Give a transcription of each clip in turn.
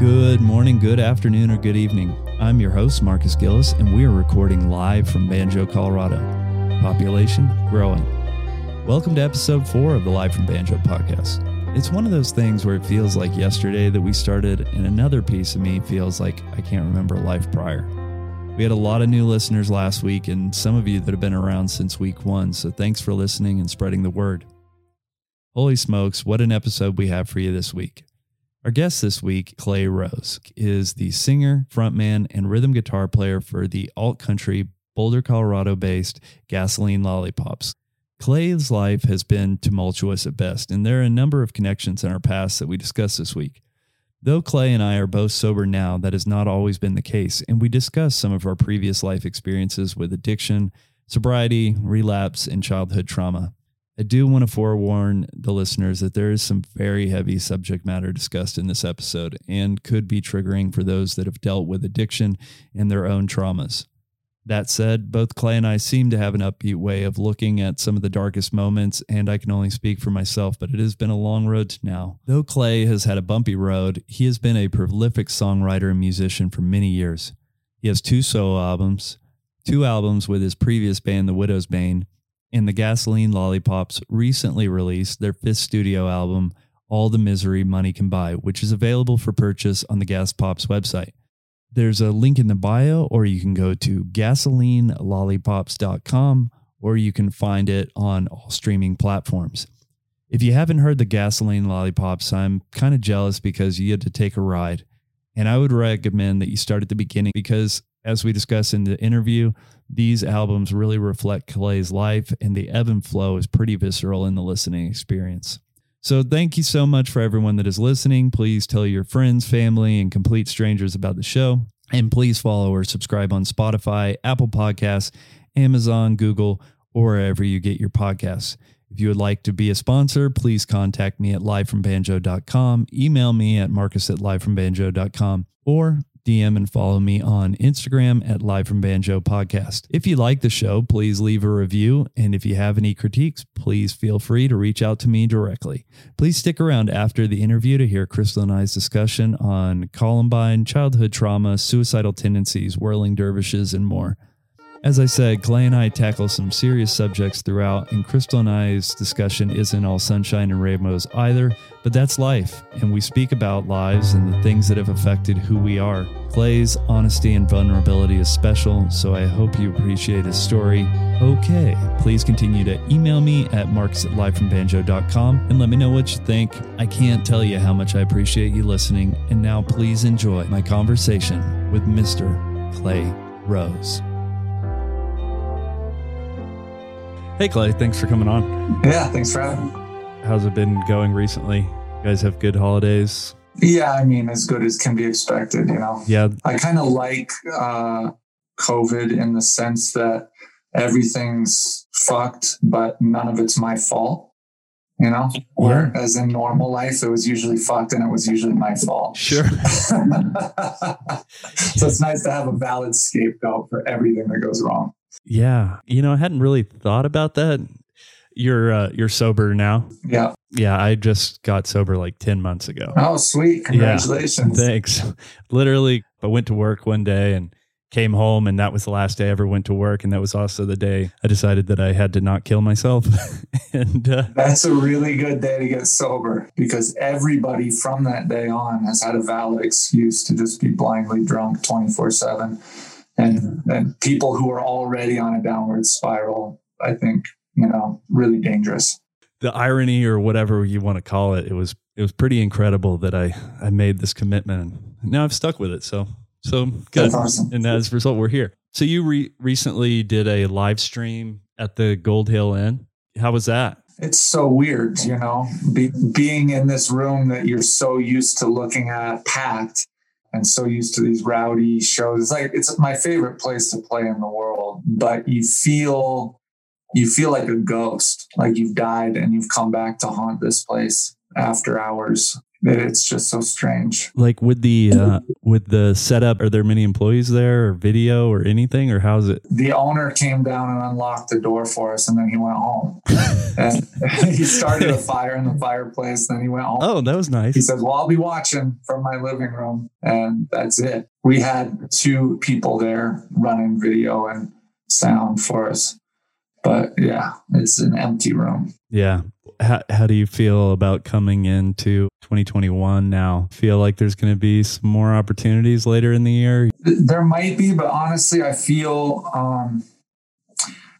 Good morning, good afternoon, or good evening. I'm your host, Marcus Gillis, and we are recording live from Banjo, Colorado. Population growing. Welcome to episode four of the Live from Banjo podcast. It's one of those things where it feels like yesterday that we started, and another piece of me feels like I can't remember life prior. We had a lot of new listeners last week, and some of you that have been around since week one, so thanks for listening and spreading the word. Holy smokes, what an episode we have for you this week. Our guest this week, Clay Rose, is the singer, frontman, and rhythm guitar player for the alt country Boulder, Colorado based Gasoline Lollipops. Clay's life has been tumultuous at best, and there are a number of connections in our past that we discuss this week. Though Clay and I are both sober now, that has not always been the case, and we discuss some of our previous life experiences with addiction, sobriety, relapse, and childhood trauma. I do want to forewarn the listeners that there is some very heavy subject matter discussed in this episode and could be triggering for those that have dealt with addiction and their own traumas. That said, both Clay and I seem to have an upbeat way of looking at some of the darkest moments, and I can only speak for myself, but it has been a long road to now. Though Clay has had a bumpy road, he has been a prolific songwriter and musician for many years. He has two solo albums, two albums with his previous band, The Widow's Bane, and the Gasoline Lollipops recently released their fifth studio album, All the Misery Money Can Buy, which is available for purchase on the Gas Pops website. There's a link in the bio, or you can go to gasolinelollipops.com, or you can find it on all streaming platforms. If you haven't heard the Gasoline Lollipops, I'm kind of jealous because you had to take a ride. And I would recommend that you start at the beginning because, as we discussed in the interview, these albums really reflect Clay's life, and the ebb and flow is pretty visceral in the listening experience. So, thank you so much for everyone that is listening. Please tell your friends, family, and complete strangers about the show. And please follow or subscribe on Spotify, Apple Podcasts, Amazon, Google, or wherever you get your podcasts. If you would like to be a sponsor, please contact me at livefrombanjo.com, email me at marcus at livefrombanjo.com, or DM and follow me on Instagram at Live from Banjo Podcast. If you like the show, please leave a review. And if you have any critiques, please feel free to reach out to me directly. Please stick around after the interview to hear Crystal and I's discussion on Columbine, childhood trauma, suicidal tendencies, whirling dervishes, and more. As I said, Clay and I tackle some serious subjects throughout, and Crystal and I's discussion isn't all sunshine and rainbows either, but that's life, and we speak about lives and the things that have affected who we are. Clay's honesty and vulnerability is special, so I hope you appreciate his story. Okay, please continue to email me at marcus at livefrombanjo.com and let me know what you think. I can't tell you how much I appreciate you listening, and now please enjoy my conversation with Mr. Clay Rose. Hey, Clay, thanks for coming on. Yeah, thanks for having me. How's it been going recently? You guys have good holidays? Yeah, I mean, as good as can be expected, you know. Yeah. I kind of like uh, COVID in the sense that everything's fucked, but none of it's my fault, you know? Whereas in normal life, it was usually fucked and it was usually my fault. Sure. so it's nice to have a valid scapegoat for everything that goes wrong. Yeah. You know, I hadn't really thought about that. You're uh, you're sober now. Yeah. Yeah, I just got sober like 10 months ago. Oh, sweet. Congratulations. Yeah, thanks. Literally, I went to work one day and came home and that was the last day I ever went to work and that was also the day I decided that I had to not kill myself. and uh, that's a really good day to get sober because everybody from that day on has had a valid excuse to just be blindly drunk 24/7 and and people who are already on a downward spiral i think you know really dangerous. The irony or whatever you want to call it it was it was pretty incredible that i i made this commitment and now i've stuck with it. So so good. Awesome. and as a result we're here. So you re- recently did a live stream at the gold hill inn. How was that? It's so weird you know? Be, being in this room that you're so used to looking at packed and so used to these rowdy shows. It's like it's my favorite place to play in the world, but you feel you feel like a ghost, like you've died and you've come back to haunt this place after hours. It's just so strange. Like with the uh, with the setup, are there many employees there, or video, or anything, or how's it? The owner came down and unlocked the door for us, and then he went home. and he started a fire in the fireplace. Then he went home. Oh, that was nice. He says, "Well, I'll be watching from my living room," and that's it. We had two people there running video and sound for us, but yeah, it's an empty room. Yeah, how, how do you feel about coming into 2021 now? Feel like there's going to be some more opportunities later in the year? There might be, but honestly, I feel um,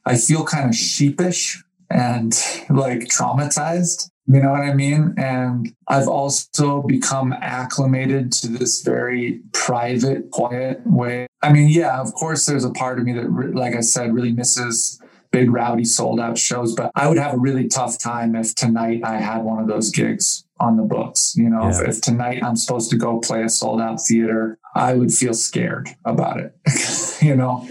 I feel kind of sheepish and like traumatized. You know what I mean? And I've also become acclimated to this very private, quiet way. I mean, yeah, of course, there's a part of me that, like I said, really misses big rowdy sold out shows but i would have a really tough time if tonight i had one of those gigs on the books you know? Yeah. if, if, tonight i'm supposed to go play a sold out theater i would feel scared about it you know?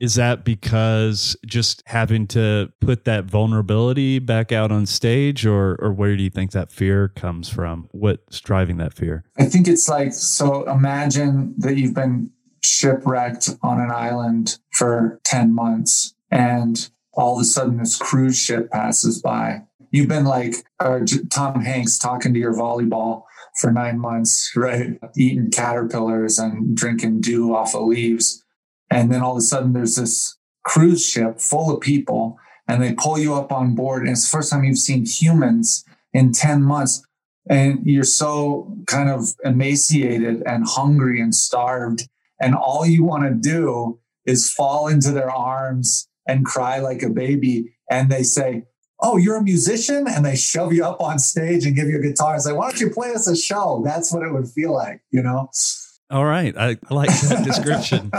Is that because just having to put that vulnerability back out on stage or or where do you think that fear comes from? What's driving that fear? I think it's like so imagine that you've been shipwrecked on an island for 10 months and all of a sudden this cruise ship passes by. You've been like uh, Tom Hanks talking to your volleyball for nine months, right? Eating caterpillars and drinking dew off of leaves. And then all of a sudden there's this cruise ship full of people and they pull you up on board. And it's the first time you've seen humans in 10 months. And you're so kind of emaciated and hungry and starved. And all you want to do is fall into their arms and cry like a baby. And they say, Oh, you're a musician? And they shove you up on stage and give you a guitar and say, Why don't you play us a show? That's what it would feel like, you know? All right. I, I like that description.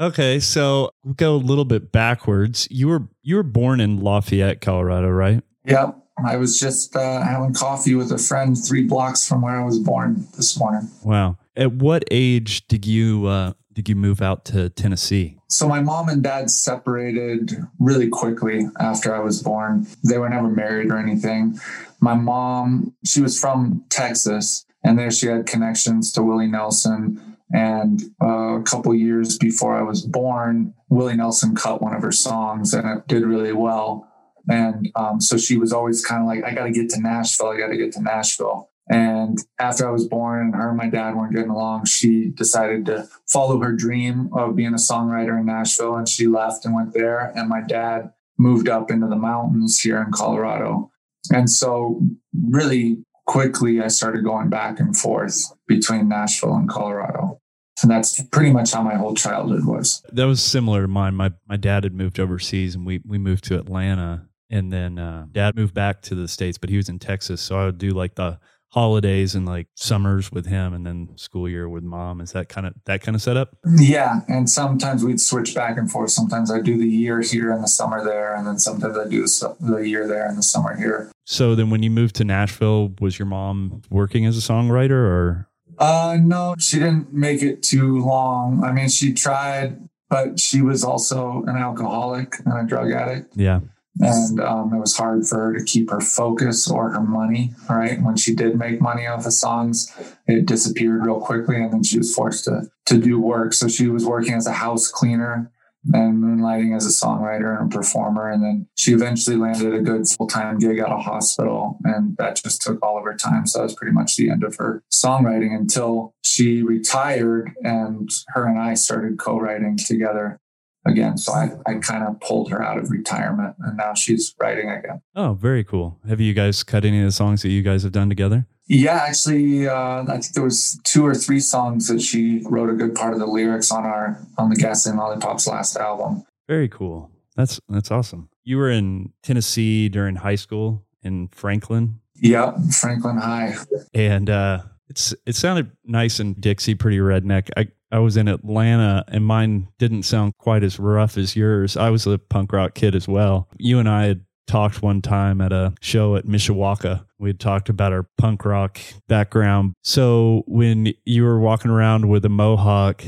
Okay, so we'll go a little bit backwards. You were you were born in Lafayette, Colorado, right? Yep. I was just uh, having coffee with a friend three blocks from where I was born this morning. Wow. At what age did you uh, did you move out to Tennessee? So my mom and dad separated really quickly after I was born. They were never married or anything. My mom, she was from Texas, and there she had connections to Willie Nelson. And uh, a couple years before I was born, Willie Nelson cut one of her songs, and it did really well. And um, so she was always kind of like, I got to get to Nashville. I got to get to Nashville. And after I was born her and my dad weren't getting along, she decided to follow her dream of being a songwriter in Nashville. And she left and went there. And my dad moved up into the mountains here in Colorado. And so, really quickly, I started going back and forth between Nashville and Colorado. And that's pretty much how my whole childhood was. That was similar to mine. My my dad had moved overseas and we we moved to Atlanta and then uh, dad moved back to the states but he was in texas so i would do like the holidays and like summers with him and then school year with mom. Is that kind of that kind of setup? Yeah and sometimes we'd switch back and forth. Sometimes i do the year here and the summer there and then sometimes i do the year there and the summer here. So then when you moved to nashville was your mom working as a songwriter or? Uh no she didn't make it too long. I mean she tried but she was also an alcoholic and a drug addict. Yeah and um, it was hard for her to keep her focus or her money right? When she did make money off of songs it disappeared real quickly and then she was forced to to do work. So she was working as a house cleaner and moonlighting as a songwriter and a performer and then she eventually landed a good full-time gig at a hospital and that just took all of her time. So that was pretty much the end of her songwriting until she retired and her and i started co-writing together again. So I, I kind of pulled her out of retirement and now she's writing again. Oh, very cool. Have you guys cut any of the songs that you guys have done together? Yeah, actually, uh, I think there was two or three songs that she wrote a good part of the lyrics on our on the Gasoline Lollipops last album. Very cool. That's that's awesome. You were in Tennessee during high school in Franklin. Yep, Franklin High. And uh, it's it sounded nice and Dixie, pretty redneck. I I was in Atlanta and mine didn't sound quite as rough as yours. I was a punk rock kid as well. You and I had talked one time at a show at Mishawaka. We had talked about our punk rock background. So when you were walking around with a mohawk,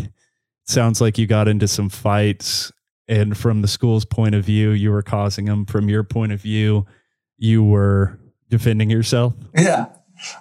sounds like you got into some fights. And from the school's point of view, you were causing them. From your point of view, you were defending yourself. Yeah.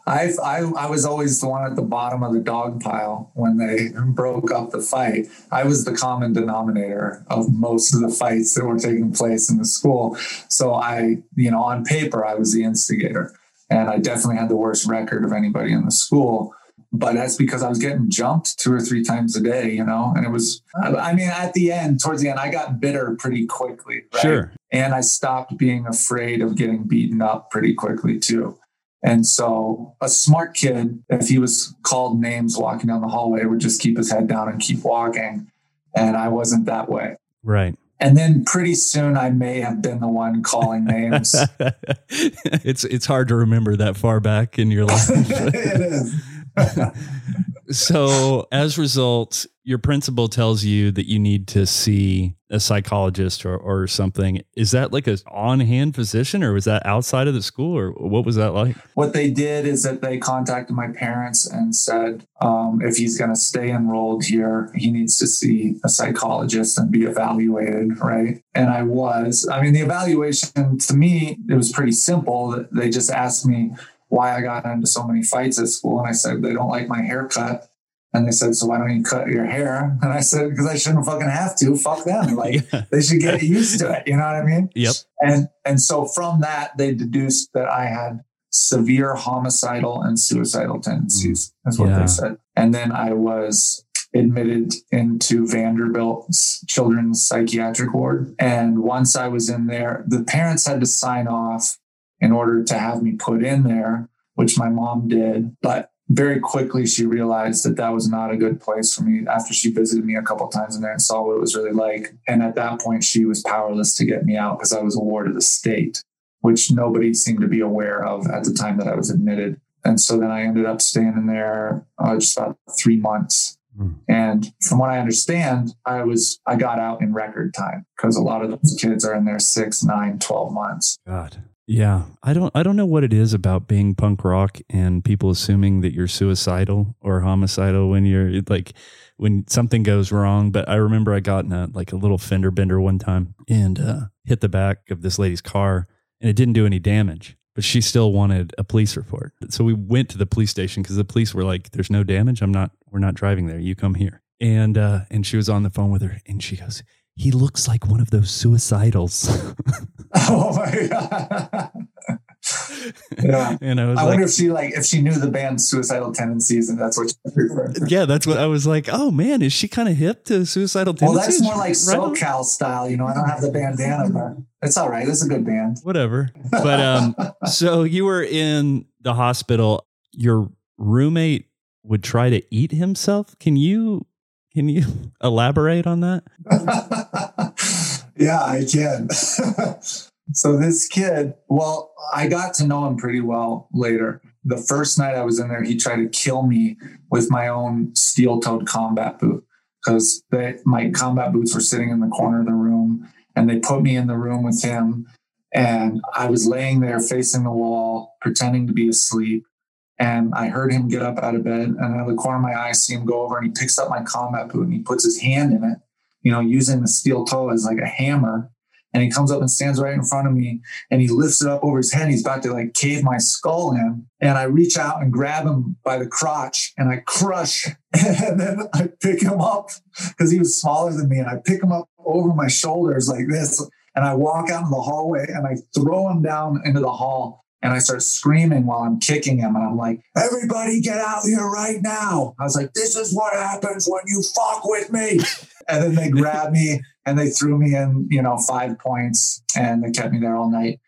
I, I I was always the one at the bottom of the dog pile when they broke up the fight. I was the common denominator of most of the fights that were taking place in the school. So I, you know, on paper, I was the instigator, and I definitely had the worst record of anybody in the school. But that's because I was getting jumped two or three times a day, you know, and it was. I mean, at the end, towards the end, I got bitter pretty quickly. Right? Sure. And I stopped being afraid of getting beaten up pretty quickly too. And so a smart kid, if he was called names walking down the hallway, would just keep his head down and keep walking. And I wasn't that way. Right. And then pretty soon I may have been the one calling names. it's it's hard to remember that far back in your life. it is. so as a result, your principal tells you that you need to see a psychologist or, or something. Is that like a on-hand physician or was that outside of the school or what was that like? What they did is that they contacted my parents and said, um, if he's going to stay enrolled here, he needs to see a psychologist and be evaluated, right? And I was. I mean, the evaluation to me, it was pretty simple. They just asked me why I got into so many fights at school. And I said, they don't like my haircut. And they said, so why don't you cut your hair? And I said, because I shouldn't fucking have to. Fuck them. Like they should get used to it. You know what I mean? Yep. And and so from that, they deduced that I had severe homicidal and suicidal tendencies. Mm. That's what yeah. they said. And then I was admitted into Vanderbilt's children's psychiatric ward. And once I was in there, the parents had to sign off in order to have me put in there, which my mom did. But very quickly she realized that that was not a good place for me after she visited me a couple times in there and saw what it was really like. And at that point she was powerless to get me out because i was a ward of the state which nobody seemed to be aware of at the time that i was admitted. And so then i ended up staying in there uh, just about three months. Mm. and from what i understand i was i got out in record time because a lot of those kids are in there six nine 12 months. God yeah, I don't I don't know what it is about being punk rock and people assuming that you're suicidal or homicidal when you're like when something goes wrong. But I remember I got in a like a little fender bender one time and uh, hit the back of this lady's car and it didn't do any damage. But she still wanted a police report. So we went to the police station because the police were like, There's no damage. I'm not we're not driving there. You come here. And uh, and she was on the phone with her and she goes, he looks like one of those suicidals. oh my god. yeah. And I was I like, wonder if she like if she knew the band's suicidal tendencies and that's what she preferred. Yeah, that's what I was like, oh man, is she kind of hip to suicidal tendencies? Well, that's more like right SoCal style, you know. I don't have the bandana, but it's all right. It's a good band. Whatever. But um so you were in the hospital, your roommate would try to eat himself. Can you can you elaborate on that? yeah, I can. so this kid, well, I got to know him pretty well later. The first night I was in there, he tried to kill me with my own steel-toed combat boot because my combat boots were sitting in the corner of the room, and they put me in the room with him, and I was laying there facing the wall, pretending to be asleep and I heard him get up out of bed, and out of the corner of my eye, I see him go over and he picks up my combat boot and he puts his hand in it, you know, using the steel toe as like a hammer. And he comes up and stands right in front of me and he lifts it up over his head. and he's about to like cave my skull in. And I reach out and grab him by the crotch and I crush. And then I pick him up because he was smaller than me. And I pick him up over my shoulders like this. And I walk out in the hallway and I throw him down into the hall and I start screaming while I'm kicking him. And I'm like, everybody get out here right now. I was like, this is what happens when you fuck with me. and then they grabbed me and they threw me in, you know, five points and they kept me there all night.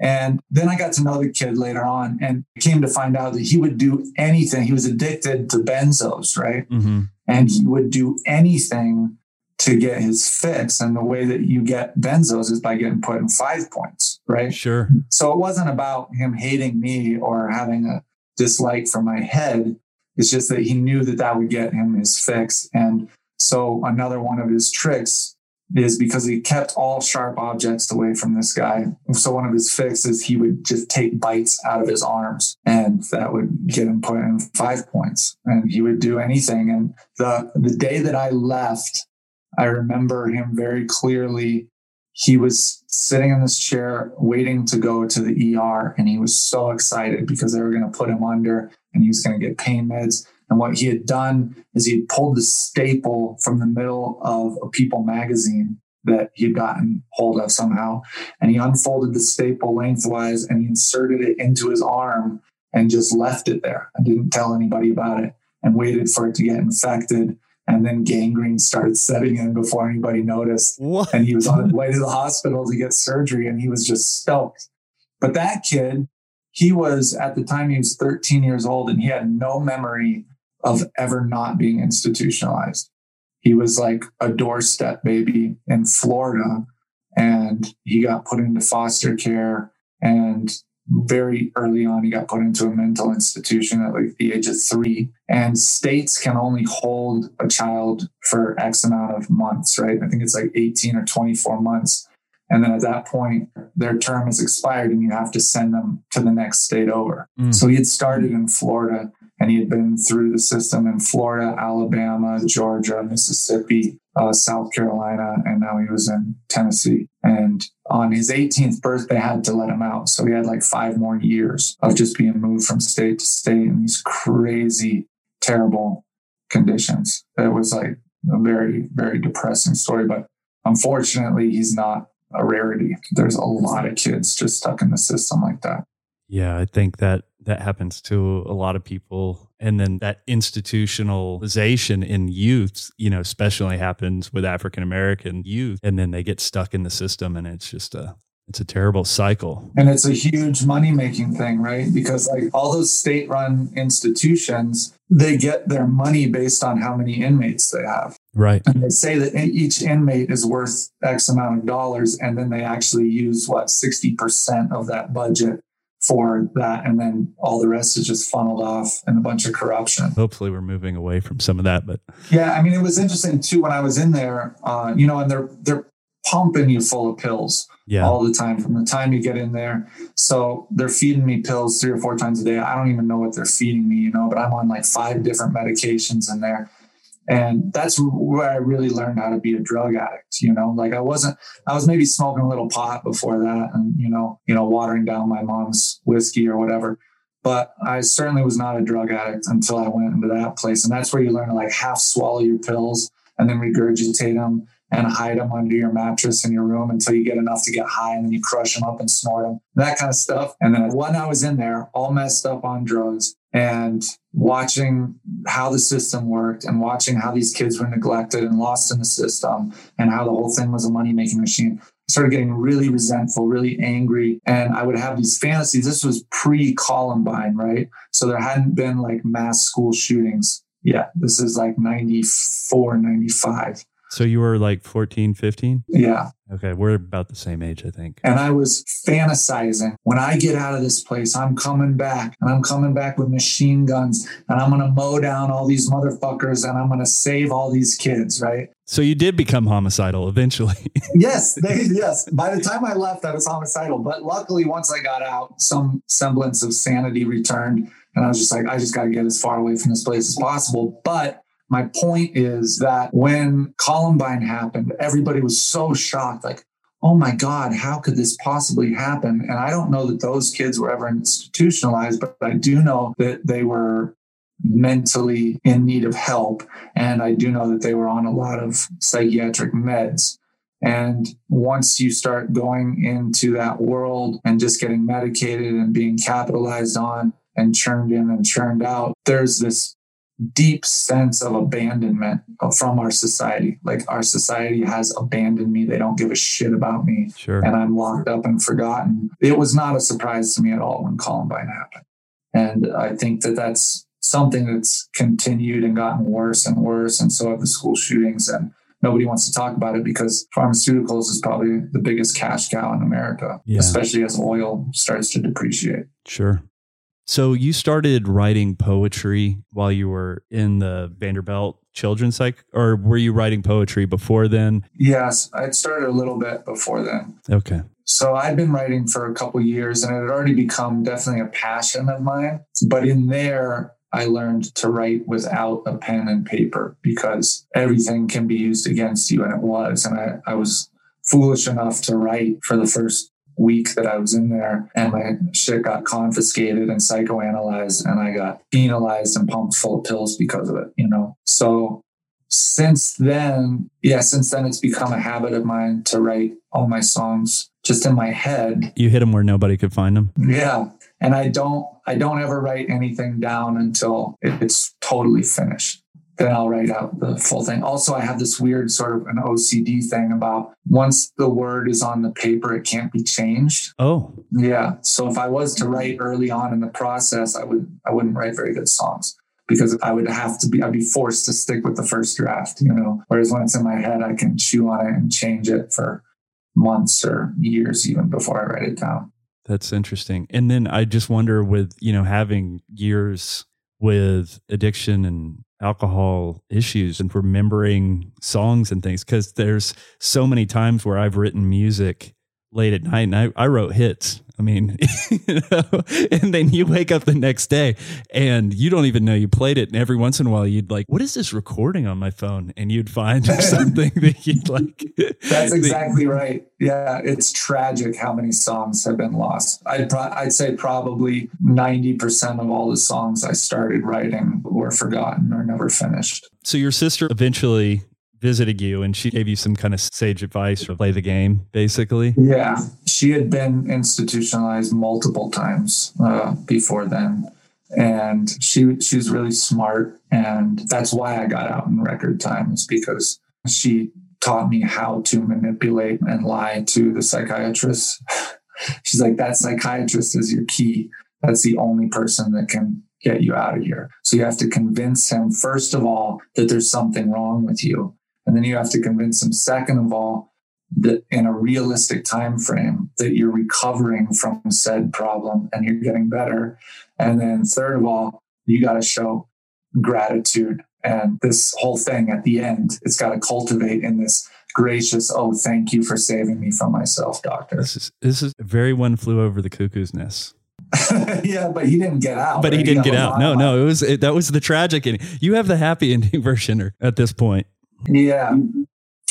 And then I got to know the kid later on and came to find out that he would do anything. He was addicted to benzos, right? Mm-hmm. And he would do anything to get his fix. And the way that you get benzos is by getting put in five points, right? Sure. So it wasn't about him hating me or having a dislike for my head. It's just that he knew that that would get him his fix. And so another one of his tricks is because he kept all sharp objects away from this guy. So one of his fixes, he would just take bites out of his arms and that would get him put in five points and he would do anything. And the, the day that I left, I remember him very clearly he was sitting in this chair waiting to go to the ER. And he was so excited because they were going to put him under and he was going to get pain meds. And what he had done is he had pulled the staple from the middle of a People magazine that he had gotten hold of somehow. And he unfolded the staple lengthwise and he inserted it into his arm and just left it there and didn't tell anybody about it and waited for it to get infected. And then gangrene started setting in before anybody noticed. What? And he was on his way to the hospital to get surgery and he was just stoked. But that kid, he was at the time he was 13 years old and he had no memory of ever not being institutionalized. He was like a doorstep baby in Florida and he got put into foster care and very early on he got put into a mental institution at like the age of three. And states can only hold a child for x amount of months right? I think it's like 18 or 24 months. And then at that point their term is expired and you have to send them to the next state over. Mm. so he had started in florida and he had been through the system in Florida, Alabama, Georgia, Mississippi, uh, South Carolina, and now he was in Tennessee. And on his 18th birthday, had to let him out. So he had like five more years of just being moved from state to state in these crazy, terrible conditions. It was like a very, very depressing story. But unfortunately, he's not a rarity. There's a lot of kids just stuck in the system like that. Yeah, I think that that happens to a lot of people. And then that institutionalization in youth, you know, especially happens with African American youth. And then they get stuck in the system and it's just a it's a terrible cycle. And it's a huge money making thing, right? Because like all those state run institutions, they get their money based on how many inmates they have. Right. And they say that each inmate is worth X amount of dollars. And then they actually use what, 60% of that budget for that and then all the rest is just funneled off in a bunch of corruption. Hopefully we're moving away from some of that but yeah i mean it was interesting too when i was in there uh, you know and they're they're pumping you full of pills yeah. all the time from the time you get in there. So they're feeding me pills three or four times a day. I don't even know what they're feeding me you know but i'm on like five different medications in there and that's where I really learned how to be a drug addict. You know, like I wasn't, I was maybe smoking a little pot before that and, you know, you know, watering down my mom's whiskey or whatever. But I certainly was not a drug addict until I went into that place. And that's where you learn to like half swallow your pills and then regurgitate them and hide them under your mattress in your room until you get enough to get high and then you crush them up and snort them, that kind of stuff. And then when I was in there, all messed up on drugs and watching how the system worked and watching how these kids were neglected and lost in the system and how the whole thing was a money making machine. Started getting really resentful, really angry. And I would have these fantasies. This was pre Columbine, right? So there hadn't been like mass school shootings yet. This is like 94, 95. So you were like 14, 15? Yeah. Okay. We're about the same age, I think. And I was fantasizing when I get out of this place, I'm coming back and I'm coming back with machine guns and I'm going to mow down all these motherfuckers and I'm going to save all these kids, right? So you did become homicidal eventually. yes. They, yes. By the time I left, I was homicidal. But luckily, once I got out, some semblance of sanity returned. And I was just like, I just got to get as far away from this place as possible. But my point is that when Columbine happened, everybody was so shocked, like, oh my God, how could this possibly happen? And I don't know that those kids were ever institutionalized, but I do know that they were mentally in need of help. And I do know that they were on a lot of psychiatric meds. And once you start going into that world and just getting medicated and being capitalized on and churned in and churned out, there's this deep sense of abandonment from our society. Like our society has abandoned me. They don't give a shit about me. Sure. And I'm locked up and forgotten. It was not a surprise to me at all when Columbine happened. And I think that that's something that's continued and gotten worse and worse. And so have the school shootings. And nobody wants to talk about it because pharmaceuticals is probably the biggest cash cow in America, yeah. especially as oil starts to depreciate. Sure. So you started writing poetry while you were in the Vanderbilt children's psych, or were you writing poetry before then? Yes, I'd started a little bit before then. Okay. So I'd been writing for a couple years and it had already become definitely a passion of mine. But in there, I learned to write without a pen and paper because everything can be used against you. And it was. And I, I was foolish enough to write for the first week that I was in there and my shit got confiscated and psychoanalyzed and I got penalized and pumped full of pills because of it, you know? So since then, yeah, since then it's become a habit of mine to write all my songs just in my head. You hit them where nobody could find them. Yeah. And I don't, I don't ever write anything down until it's totally finished then I'll write out the full thing. Also, I have this weird sort of an OCD thing about once the word is on the paper, it can't be changed. Oh, yeah. So if I was to write early on in the process, I would I wouldn't write very good songs because I would have to be I'd be forced to stick with the first draft, you know. Whereas when it's in my head, I can chew on it and change it for months or years even before I write it down. That's interesting. And then I just wonder with, you know, having years with addiction and alcohol issues and remembering songs and things because there's so many times where I've written music late at night and I, I wrote hits. I mean, you know, and then you wake up the next day and you don't even know you played it. And every once in a while you'd like, what is this recording on my phone? And you'd find something that you'd like. That's exactly right. Yeah. It's tragic how many songs have been lost. I'd, pro- I'd say probably 90% of all the songs I started writing were forgotten or never finished. So your sister eventually visited you and she gave you some kind of sage advice or play the game, basically? Yeah. She had been institutionalized multiple times uh, before then. And she she was really smart. And that's why I got out in record time, is because she taught me how to manipulate and lie to the psychiatrist. She's like, that psychiatrist is your key. That's the only person that can get you out of here. So you have to convince him, first of all, that there's something wrong with you. And then you have to convince them, second of all, that in a realistic time frame that you're recovering from said problem and you're getting better. And then third of all, you got to show gratitude. And this whole thing at the end, it's got to cultivate in this gracious, oh, thank you for saving me from myself, doctor. This is this is very one flew over the cuckoo's nest. yeah, but he didn't get out. But right? he didn't he get out. No, no, it was it, that was the tragic ending. You have the happy ending version at this point. Yeah.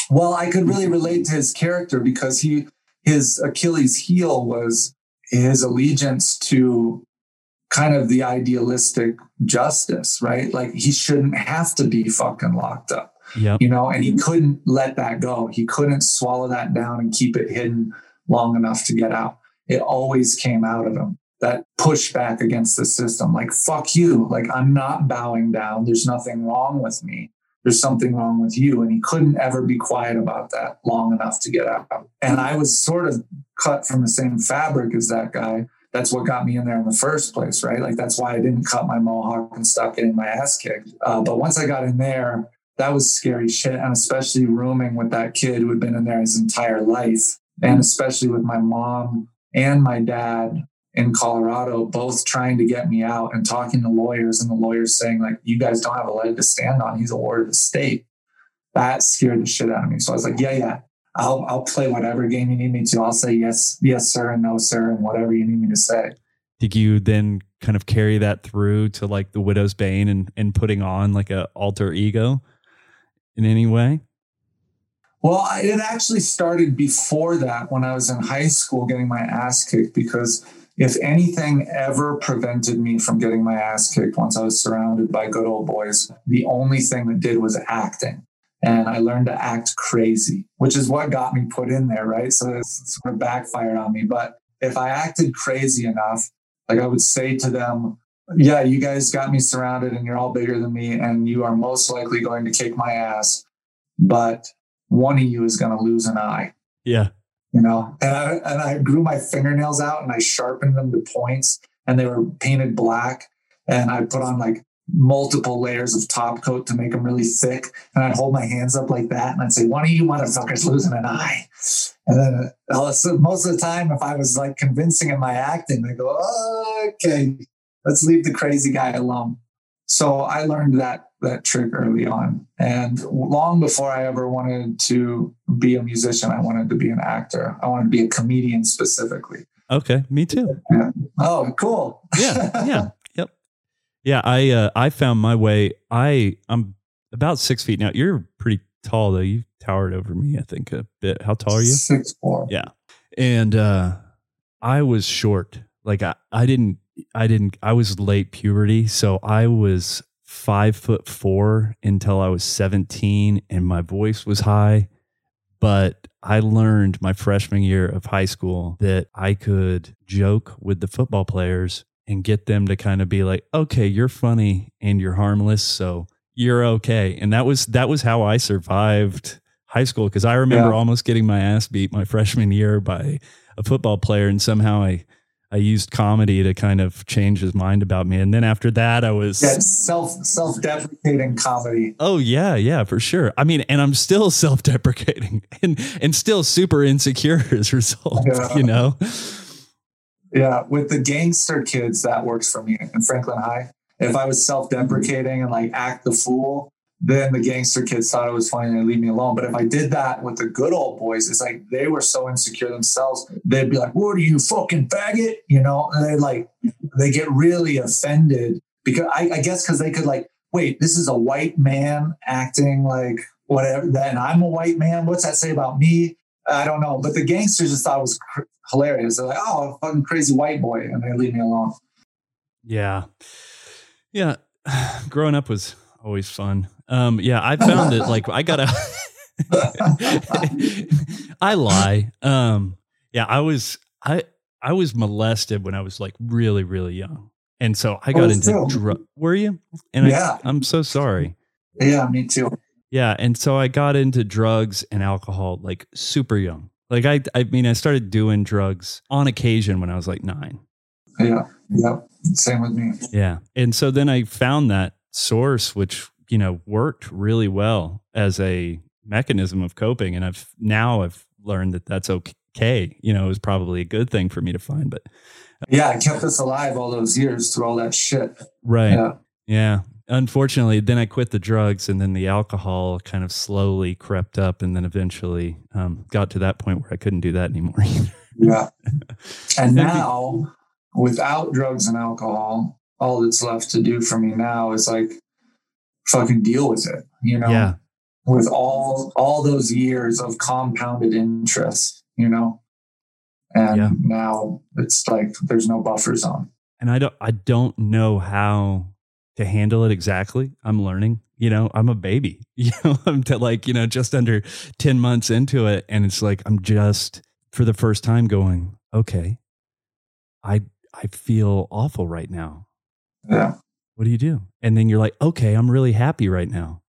Well, I could really relate to his character because he his Achilles heel was his allegiance to kind of the idealistic justice, right? Like he shouldn't have to be fucking locked up. Yeah. You know, and he couldn't let that go. He couldn't swallow that down and keep it hidden long enough to get out. It always came out of him. That pushback against the system, like, fuck you. Like, I'm not bowing down. There's nothing wrong with me there's something wrong with you. And he couldn't ever be quiet about that long enough to get out. And I was sort of cut from the same fabric as that guy. That's what got me in there in the first place, right? Like that's why I didn't cut my mohawk and stop getting my ass kicked. Uh, but once I got in there, that was scary shit. And especially rooming with that kid who had been in there his entire life. And especially with my mom and my dad in Colorado, both trying to get me out and talking to lawyers, and the lawyers saying, like, you guys don't have a leg to stand on. He's a ward of the state. That scared the shit out of me. So I was like, yeah, yeah, I'll I'll play whatever game you need me to. I'll say yes, yes, sir, and no, sir, and whatever you need me to say. Did you then kind of carry that through to like the widow's bane and and putting on like a alter ego in any way? Well, it actually started before that when I was in high school getting my ass kicked because if anything ever prevented me from getting my ass kicked once I was surrounded by good old boys, the only thing that did was acting. And I learned to act crazy, which is what got me put in there, right? So it sort of backfired on me. But if I acted crazy enough, like I would say to them, yeah, you guys got me surrounded and you're all bigger than me, and you are most likely going to kick my ass, but one of you is going to lose an eye. Yeah you know, and I, and I grew my fingernails out and I sharpened them to points and they were painted black. And I put on like multiple layers of top coat to make them really thick. And I'd hold my hands up like that and I'd say, one of you motherfuckers losing an eye. And then uh, most of the time, if I was like convincing in my acting, they go, okay, let's leave the crazy guy alone. So I learned that that trick early on. And long before I ever wanted to be a musician, I wanted to be an actor. I wanted to be a comedian specifically. Okay, me too. Yeah. Oh, cool. yeah, yeah, yep, yeah. I uh, I found my way. I I'm about six feet now. You're pretty tall though. You towered over me, I think a bit. How tall are you? Six four. Yeah. And uh I was short. Like I, I didn't I didn't I was late puberty, so I was five foot four until I was 17 and my voice was high. But I learned my freshman year of high school that I could joke with the football players and get them to kind of be like, okay, you're funny and you're harmless. So you're okay. And that was that was how I survived high school because I remember Yeah. almost getting my ass beat my freshman year by a football player, and somehow I I used comedy to kind of change his mind about me. And then after that, I was Yeah, self self deprecating comedy. Oh yeah, yeah, for sure. I mean, and I'm still self-deprecating and and still super insecure as a result, Yeah. you know. Yeah, with the gangster kids, that works for me in Franklin High. If I was self deprecating and like act the fool, then the gangster kids thought it was funny and they'd leave me alone. But if I did that with the good old boys, it's like they were so insecure themselves, they'd be like, What are you fucking faggot? You know, and they like, they get really offended because I, I guess because they could like, wait, this is a white man acting like whatever, then I'm a white man. What's that say about me? I don't know. But the gangsters just thought it was cr- hilarious. They're like, oh, fucking crazy white boy. And they leave me alone. Yeah. Yeah. Growing up was always fun. Um, yeah, I found it like I gotta I lie. Um, yeah, I was I I was molested when I was like really, really young. And so I got was into too. drug were you? And Yeah. I, I'm so sorry. yeah, me too. Yeah, and so I got into drugs and alcohol like super young. Like I I mean I started doing drugs on occasion when I was like 9. Yeah. Yep. Same with me. Yeah. And so then I found that source which, you know, worked really well as a mechanism of coping and I've now I've learned that that's okay. You know, it was probably a good thing for me to find, but Yeah, it kept us alive all those years through all that shit. right. Yeah. Yeah. Unfortunately, then I quit the drugs and then the alcohol kind of slowly crept up and then eventually um, got to that point where I couldn't do that anymore. Yeah. And now, without drugs and alcohol, all that's left to do for me now is like fucking deal with it, you know? yeah. With all all those years of compounded interest, you know? And Yeah. now it's like there's no buffer zone. and I don't I don't know how to handle it exactly. I'm learning. You know, I'm a baby. You know, I'm to like you know just under ten months into it, and it's like I'm just for the first time going, okay, I I feel awful right now. Yeah. What do you do? And then you're like, okay, I'm really happy right now.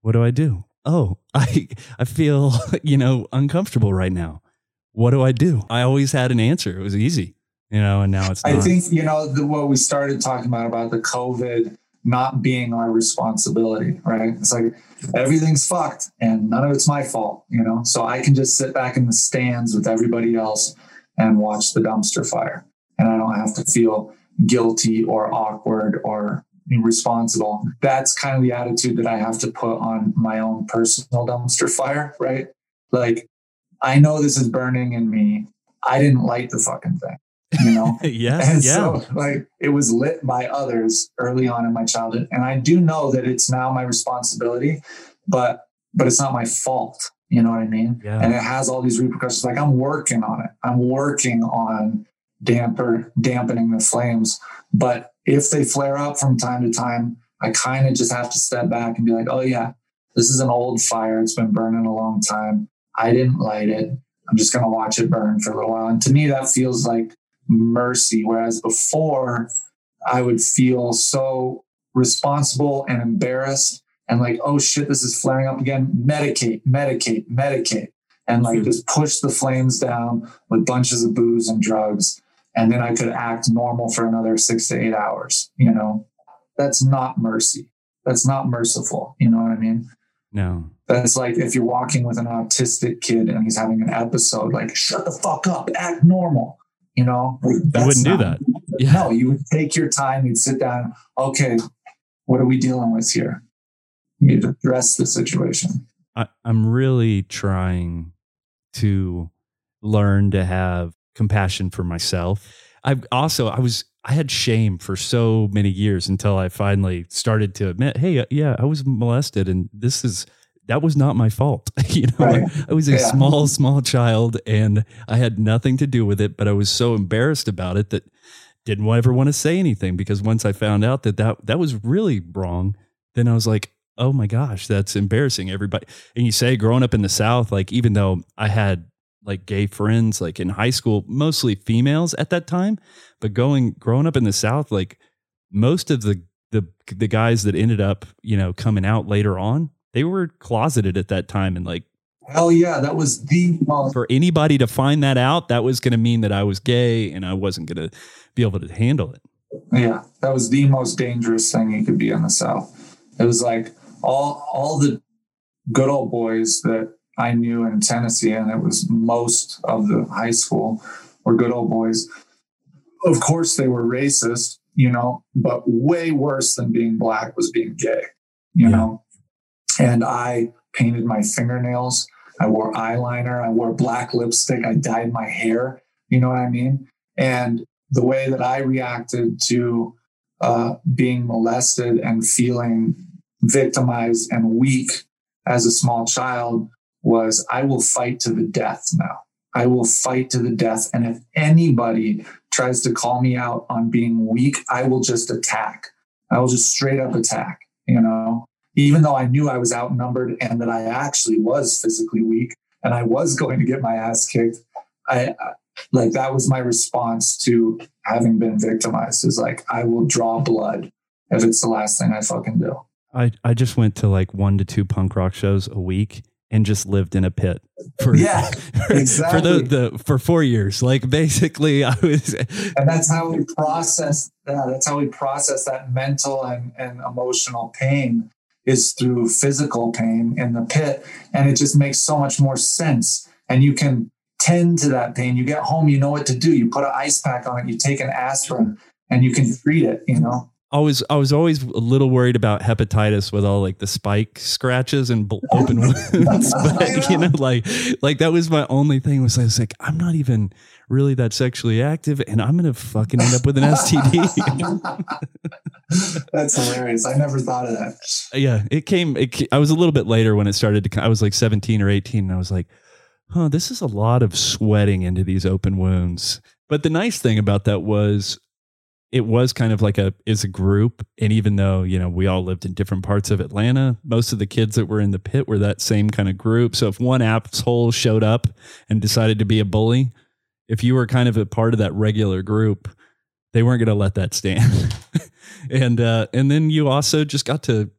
What do I do? Oh, I I feel you know uncomfortable right now. What do I do? I always had an answer. It was easy, you know, and now it's not. I think you know the, what we started talking about about the COVID not being our responsibility, right? It's like everything's fucked and none of it's my fault, you know. So I can just sit back in the stands with everybody else and watch the dumpster fire, and I don't have to feel guilty or awkward or responsible. That's kind of the attitude that I have to put on my own personal dumpster fire, right? Like I know this is burning in me. I didn't light the fucking thing, you know. yeah, And yeah. so, like, it was lit by others early on in my childhood, and I do know that it's now my responsibility, but but it's not my fault. You know what I mean? Yeah. And it has all these repercussions. Like I'm working on it. I'm working on damper dampening the flames. But if they flare up from time to time, I kind of just have to step back and be like, oh yeah, this is an old fire. It's been burning a long time. I didn't light it. I'm just going to watch it burn for a little while. And to me, that feels like mercy. Whereas before, I would feel so responsible and embarrassed and like, oh shit, this is flaring up again. Medicate, medicate, medicate. And like Hmm. just push the flames down with bunches of booze and drugs. And then I could act normal for another six to eight hours. You know, that's not mercy. That's not merciful. You know what I mean? No. That's like if you're walking with an autistic kid and he's having an episode, like shut the fuck up, act normal. You know, You wouldn't do that. Yeah. No, you would take your time. You'd sit down. Okay, what are we dealing with here? You'd address the situation. I, I'm really trying to learn to have compassion for myself. I also I was I had shame for so many years until I finally started to admit, hey, uh, yeah, I was molested, and this is that was not my fault. you know, Right. I was a Yeah. small, small child and I had nothing to do with it, but I was so embarrassed about it that didn't ever want to say anything because once I found out that that, that was really wrong, then I was like, oh my gosh, that's embarrassing. Everybody, and you say growing up in the South, like even though I had like gay friends, like in high school, mostly females at that time, but going growing up in the South, like most of the the the guys that ended up, you know, coming out later on, they were closeted at that time, and like Hell yeah, that was the most for anybody to find that out, that was going to mean that I was gay and I wasn't going to be able to handle it. Yeah, that was the most dangerous thing you could be in the South. It was like all all the good old boys that I knew in Tennessee, and it was most of the high school were good old boys. Of course, they were racist, you know, but way worse than being black was being gay, you Yeah. know. And I painted my fingernails. I wore eyeliner. I wore black lipstick. I dyed my hair. You know what I mean? And the way that I reacted to uh, being molested and feeling victimized and weak as a small child was I will fight to the death now. I will fight to the death. And if anybody tries to call me out on being weak, I will just attack. I will just straight up attack, you know, even though I knew I was outnumbered and that I actually was physically weak and I was going to get my ass kicked. I, like that was my response to having been victimized is like I will draw blood if it's the last thing I fucking do. I, I just went to like one to two punk rock shows a week and just lived in a pit for Yeah, for exactly. the, the for four years. Like basically, I was and that's how we process that. That's how we process that mental and, and emotional pain is through physical pain in the pit. And it just makes so much more sense. And you can tend to that pain. You get home, you know what to do. You put an ice pack on it, you take an aspirin, and you can treat it, you know? I was I was always a little worried about hepatitis with all like the spike scratches and bl- open wounds, but you know, like like that was my only thing. Was I was like, I'm not even really that sexually active, and I'm gonna fucking end up with an STD. That's hilarious. I never thought of that. yeah, it came. It, I was a little bit later when it started to. I was like 17 or 18, and I was like, huh, this is a lot of sweating into these open wounds. But the nice thing about that was it was kind of like a is a group. And even though you know we all lived in different parts of atlanta most of the kids that were in the pit were that same kind of group. So if one asshole showed up and decided to be a bully if you were kind of a part of that regular group they weren't going to let that stand. And uh and then you also just got to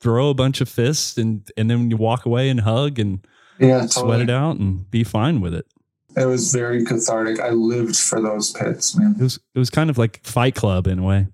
throw a bunch of fists and and then you walk away and hug and Yeah, sweat it out and be fine with it It was very cathartic. I lived for those pits, man. it was it was kind of like fight club in a way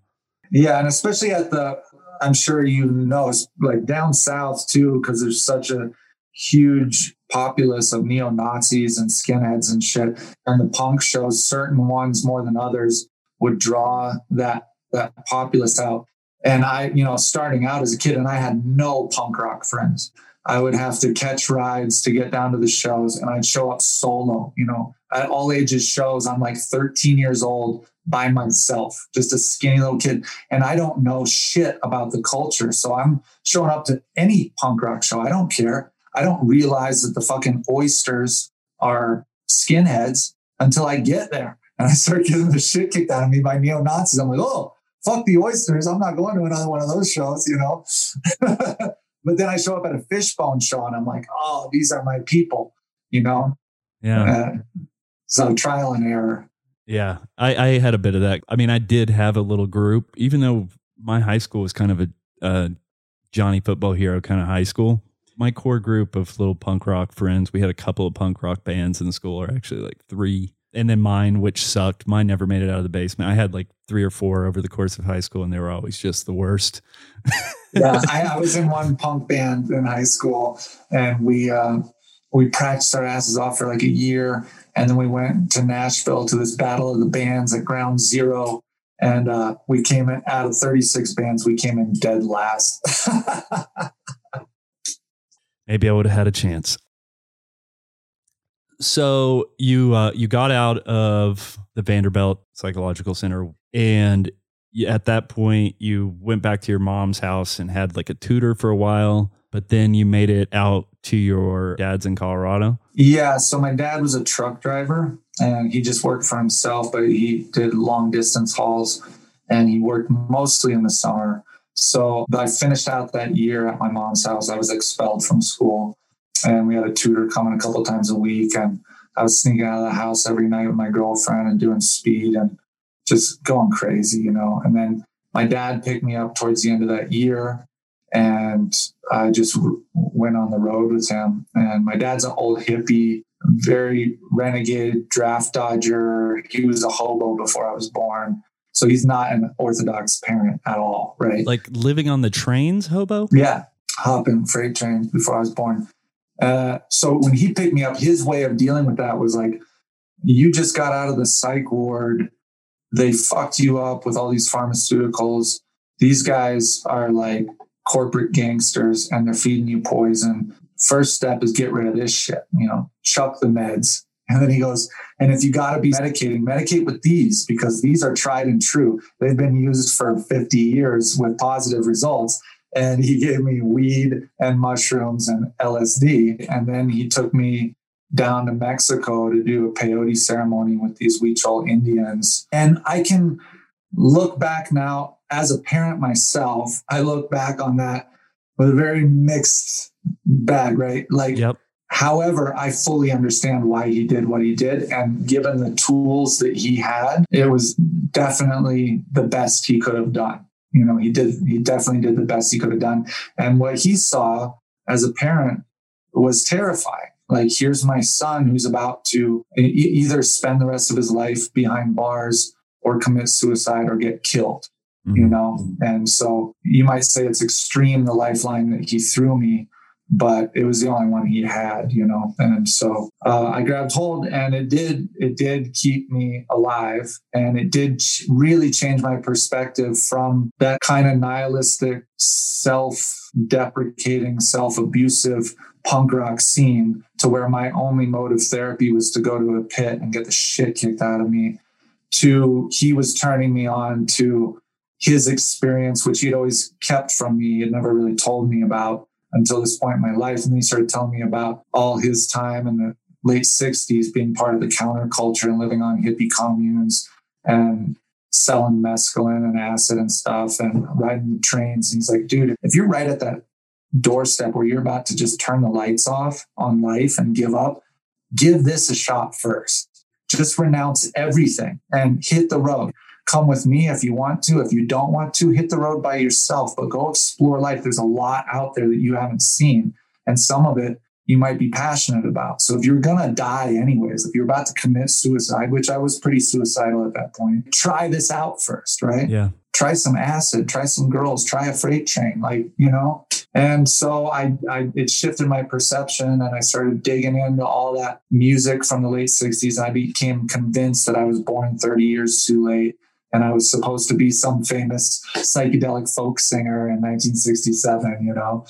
Yeah, and especially at the, I'm sure you know, it's like down south too, because there's such a huge populace of neo Nazis and skinheads and shit. And the punk shows, certain ones more than others, would draw that that populace out. And I, you know, starting out as a kid, and I had no punk rock friends. I would have to catch rides to get down to the shows, and I'd show up solo. You know, at all ages shows. I'm like 13 years old by myself, just a skinny little kid, and I don't know shit about the culture. So I'm showing up to any punk rock show. I don't care. I don't realize that the fucking oysters are skinheads until I get there, and I start getting the shit kicked out of me by neo Nazis. I'm like, oh, fuck the oysters. I'm not going to another one of those shows, you know. but then I show up at a fishbone show, and I'm like, oh, these are my people, you know. yeah Uh, so trial and error. Yeah, I, I had a bit of that. I mean, I did have a little group, even though my high school was kind of a uh, Johnny Football Hero kind of high school. My core group of little punk rock friends, we had a couple of punk rock bands in the school, or actually like three. And then mine, which sucked. Mine never made it out of the basement. I had like three or four over the course of high school, and they were always just the worst. yeah, I, I was in one punk band in high school, and we uh, we practiced our asses off for like a year, and then we went to Nashville to this battle of the bands at Ground Zero, and uh, we came in out of thirty six bands, we came in dead last. Maybe I would have had a chance. So you uh, you got out of the Vanderbilt Psychological Center and at that point you went back to your mom's house and had like a tutor for a while, but then you made it out to your dad's in Colorado? Yeah. So my dad was a truck driver and he just worked for himself, but he did long distance hauls and he worked mostly in the summer. So I finished out that year at my mom's house. I was expelled from school and we had a tutor coming a couple times a week. And I was sneaking out of the house every night with my girlfriend and doing speed and just going crazy, you know. And then my dad picked me up towards the end of that year and I just went on the road with him. And my dad's an old hippie, very renegade draft dodger. He was a hobo before I was born. So he's not an orthodox parent at all, right? Like living on the trains, hobo? Yeah, hopping freight trains before I was born. Uh, so when he picked me up, his way of dealing with that was like, you just got out of the psych ward. They fucked you up with all these pharmaceuticals. These guys are like corporate gangsters and they're feeding you poison. First step is get rid of this shit, you know, chuck the meds. And then he goes, and if you got to be medicating, medicate with these because these are tried and true. They've been used for 50 years with positive results. And he gave me weed and mushrooms and LSD. And then he took me down to Mexico to do a peyote ceremony with these Huichol Indians. And I can look back now as a parent myself, I look back on that with a very mixed bag, right? Like, yep. however, I fully understand why he did what he did. And given the tools that he had, it was definitely the best he could have done. You know, he did, he definitely did the best he could have done. And what he saw as a parent was terrifying. Like, here's my son who's about to either spend the rest of his life behind bars or commit suicide or get killed mm-hmm. you know? And so you might say it's extreme, the lifeline that he threw me, but it was the only one he had, you know? And so uh, I grabbed hold and it did, it did keep me alive. And it did really change my perspective from that kind of nihilistic, self deprecating, self abusive punk rock scene to where my only mode of therapy was to go to a pit and get the shit kicked out of me to he was turning me on to his experience, which he'd always kept from me, had never really told me about until this point in my life. And he started telling me about all his time in the late 60s being part of the counterculture and living on hippie communes and selling mescaline and acid and stuff and riding the trains. And he's like, dude, if you're right at that doorstep where you're about to just turn the lights off on life and give up, give this a shot first. Just renounce everything and hit the road come with me if you want to. If you don't want to, hit the road by yourself, but go explore life. There's a lot out there that you haven't seen, and some of it you might be passionate about. So if you're going to die anyways, if you're about to commit suicide, which I was pretty suicidal at that point, try this out first, right? Yeah. Try some acid, try some girls, try a freight train, like, you know? And so I, I it shifted my perception and I started digging into all that music from the late 60s. And I became convinced that I was born 30 years too late and I was supposed to be some famous psychedelic folk singer in 1967, you know.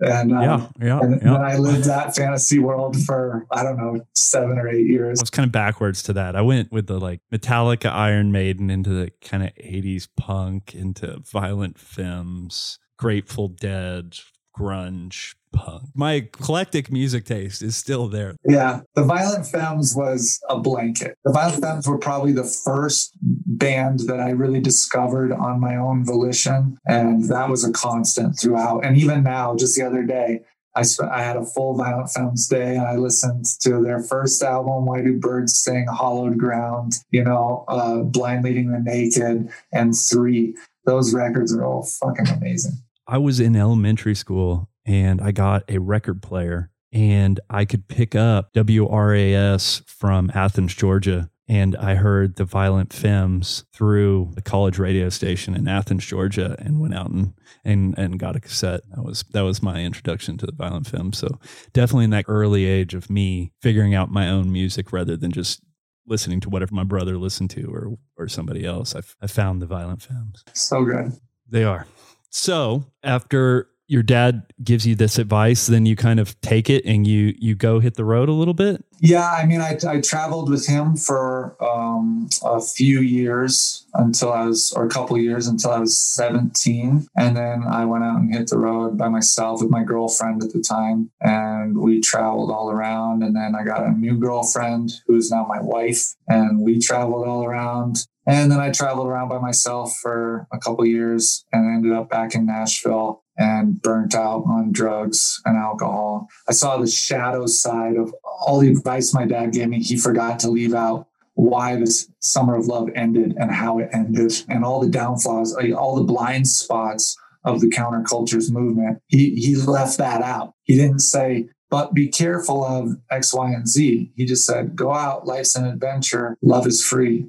And, um, yeah, yeah, and yeah. I lived that fantasy world for I don't know seven or eight years. I was kind of backwards to that. I went with the like Metallica, Iron Maiden into the kind of 80s punk, into Violent Femmes, Grateful Dead, grunge, punk. My eclectic music taste is still there. Yeah. The Violent Femmes was a blanket. The Violent Femmes were probably the first band that I really discovered on my own volition. And that was a constant throughout. And even now, just the other day, I, sp- I had a full Violent Femmes day and I listened to their first album, Why Do Birds Sing, Hallowed Ground, you know, uh, Blind Leading the Naked, and Three. Those records are all fucking amazing. I was in elementary school and I got a record player and I could pick up WRAS from Athens, Georgia. And I heard the Violent Femmes through the college radio station in Athens, Georgia, and went out and, and and got a cassette. That was that was my introduction to the Violent Femmes. So definitely in that early age of me figuring out my own music rather than just listening to whatever my brother listened to or or somebody else. I, I found the Violent Femmes. So good. They are. So after your dad gives you this advice, then you kind of take it and you you go hit the road a little bit. Yeah, I mean, I, I traveled with him for um, a few years until I was, or a couple years until I was 17. And then I went out and hit the road by myself with my girlfriend at the time. And we traveled all around. And then I got a new girlfriend who is now my wife. And we traveled all around. And then I traveled around by myself for a couple years and ended up back in Nashville and burnt out on drugs and alcohol. I saw the shadow side of all the advice my dad gave me. He forgot to leave out why this summer of love ended and how it ended and all the downfalls, all the blind spots of the countercultures movement. He he left that out. He didn't say, but be careful of X, Y, and Z. He just said, go out, life's an adventure, love is free,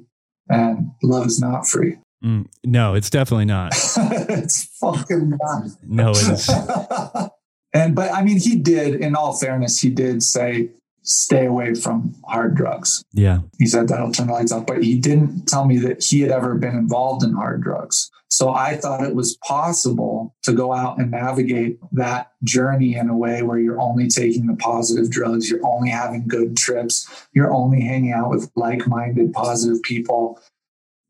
and love is not free. Mm, no, it's definitely not. it's fucking not. No, it is. and but I mean, he did. In all fairness, he did say stay away from hard drugs. Yeah, he said that'll turn the lights off, but he didn't tell me that he had ever been involved in hard drugs. So I thought it was possible to go out and navigate that journey in a way where you're only taking the positive drugs, you're only having good trips, you're only hanging out with like minded, positive people.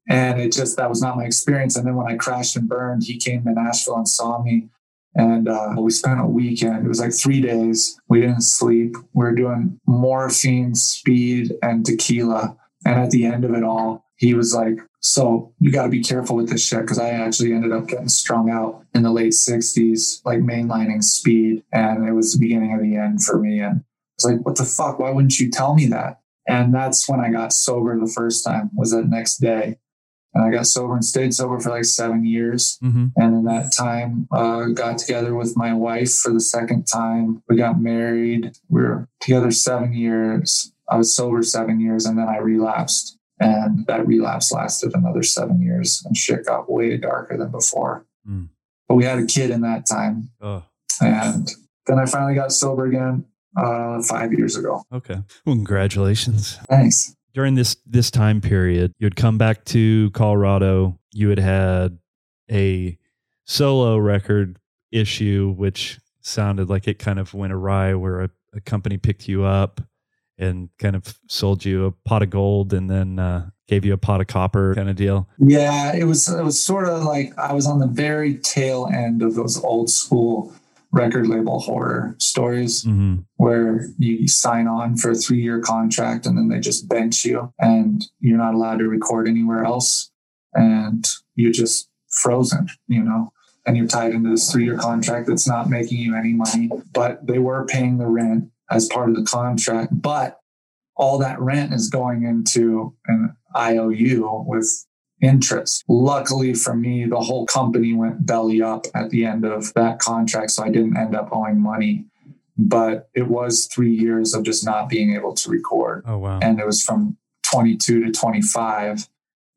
And it just, that was not my experience. And then when I crashed and burned, he came to Nashville and saw me. And uh, we spent a weekend. It was like three days. We didn't sleep. We were doing morphine, speed, and tequila. And at the end of it all, he was like, So you got to be careful with this shit. Cause I actually ended up getting strung out in the late 60s, like mainlining speed. And it was the beginning of the end for me. And I was like, What the fuck? Why wouldn't you tell me that? And that's when I got sober the first time, was that next day and I got sober and stayed sober for like seven years. Mm-hmm. And in that time, uh, got together with my wife for the second time. We got married. We were together seven years. I was sober seven years, and then I relapsed. And that relapse lasted another seven years, and shit got way darker than before. Mm. But we had a kid in that time. Oh. And then I finally got sober again uh, five years ago. Okay. Well, congratulations. Thanks during this this time period, you had come back to Colorado. You had had a solo record issue, which sounded like it kind of went awry, where a, a company picked you up and kind of sold you a pot of gold, and then uh, gave you a pot of copper kind of deal. Yeah, it was it was sort of like I was on the very tail end of those old school record label horror stories mm-hmm. where you sign on for a three year contract and then they just bench you and you're not allowed to record anywhere else and you're just frozen, you know, and you're tied into this three year contract that's not making you any money, but they were paying the rent as part of the contract. But all that rent is going into an IOU with interest. Luckily for me, the whole company went belly up at the end of that contract. So I didn't end up owing money. But it was three years of just not being able to record. Oh, wow. And it was from 22 to 25.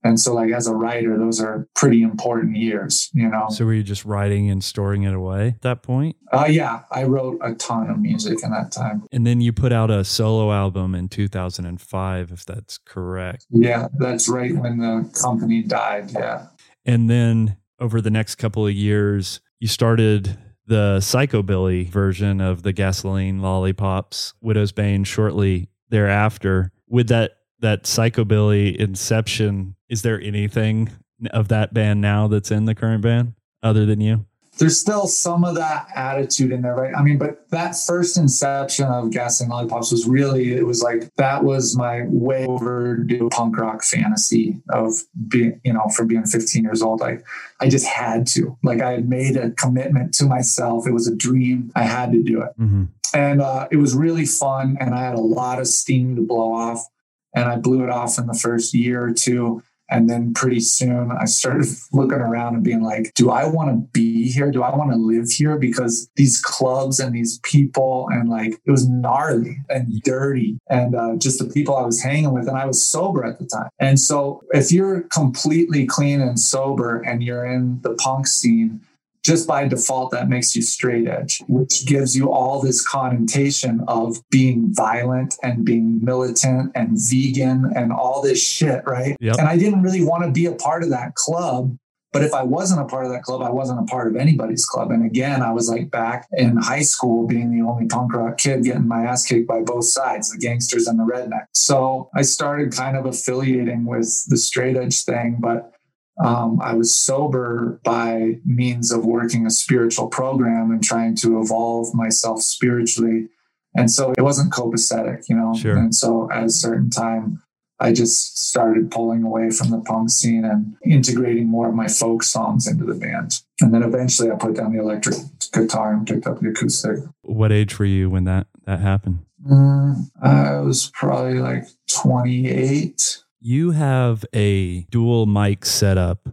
And so, like, as a writer, those are pretty important years, you know? So, were you just writing and storing it away at that point? Uh, yeah, I wrote a ton of music in that time. And then you put out a solo album in 2005, if that's correct. Yeah, that's right when the company died. Yeah. And then over the next couple of years, you started the psychobilly version of the gasoline lollipops, Widow's Bane, shortly thereafter. With that that psychobilly inception is there anything of that band now that's in the current band other than you there's still some of that attitude in there, right? I mean, but that first inception of Gasoline Lollipops was really, it was like, that was my way overdue punk rock fantasy of being, you know, from being 15 years old. I, I just had to, like, I had made a commitment to myself. It was a dream. I had to do it. Mm-hmm. And uh, it was really fun. And I had a lot of steam to blow off and I blew it off in the first year or two. And then pretty soon I started looking around and being like, do I want to be here? Do I want to live here? Because these clubs and these people, and like it was gnarly and dirty, and uh, just the people I was hanging with. And I was sober at the time. And so if you're completely clean and sober and you're in the punk scene, just by default, that makes you straight edge, which gives you all this connotation of being violent and being militant and vegan and all this shit, right? Yep. And I didn't really want to be a part of that club, But if I wasn't a part of that club, I wasn't a part of anybody's club. And again, I was like back in high school being the only punk rock kid getting my ass kicked by both sides, the gangsters and the rednecks. So I started kind of affiliating with the straight edge thing, but um, I was sober by means of working a spiritual program and trying to evolve myself spiritually. And so it wasn't copacetic, you know. Sure. And so at a certain time, I just started pulling away from the punk scene and integrating more of my folk songs into the band. And then eventually I put down the electric guitar and picked up the acoustic. What age were you when that that happened? Mm, I was probably like 28. You have a dual mic setup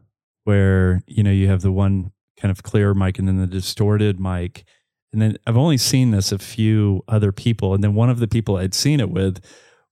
where, you know, you have the one kind of clear mic and then the distorted mic. And then I've only seen this a few other people. And then one of the people I'd seen it with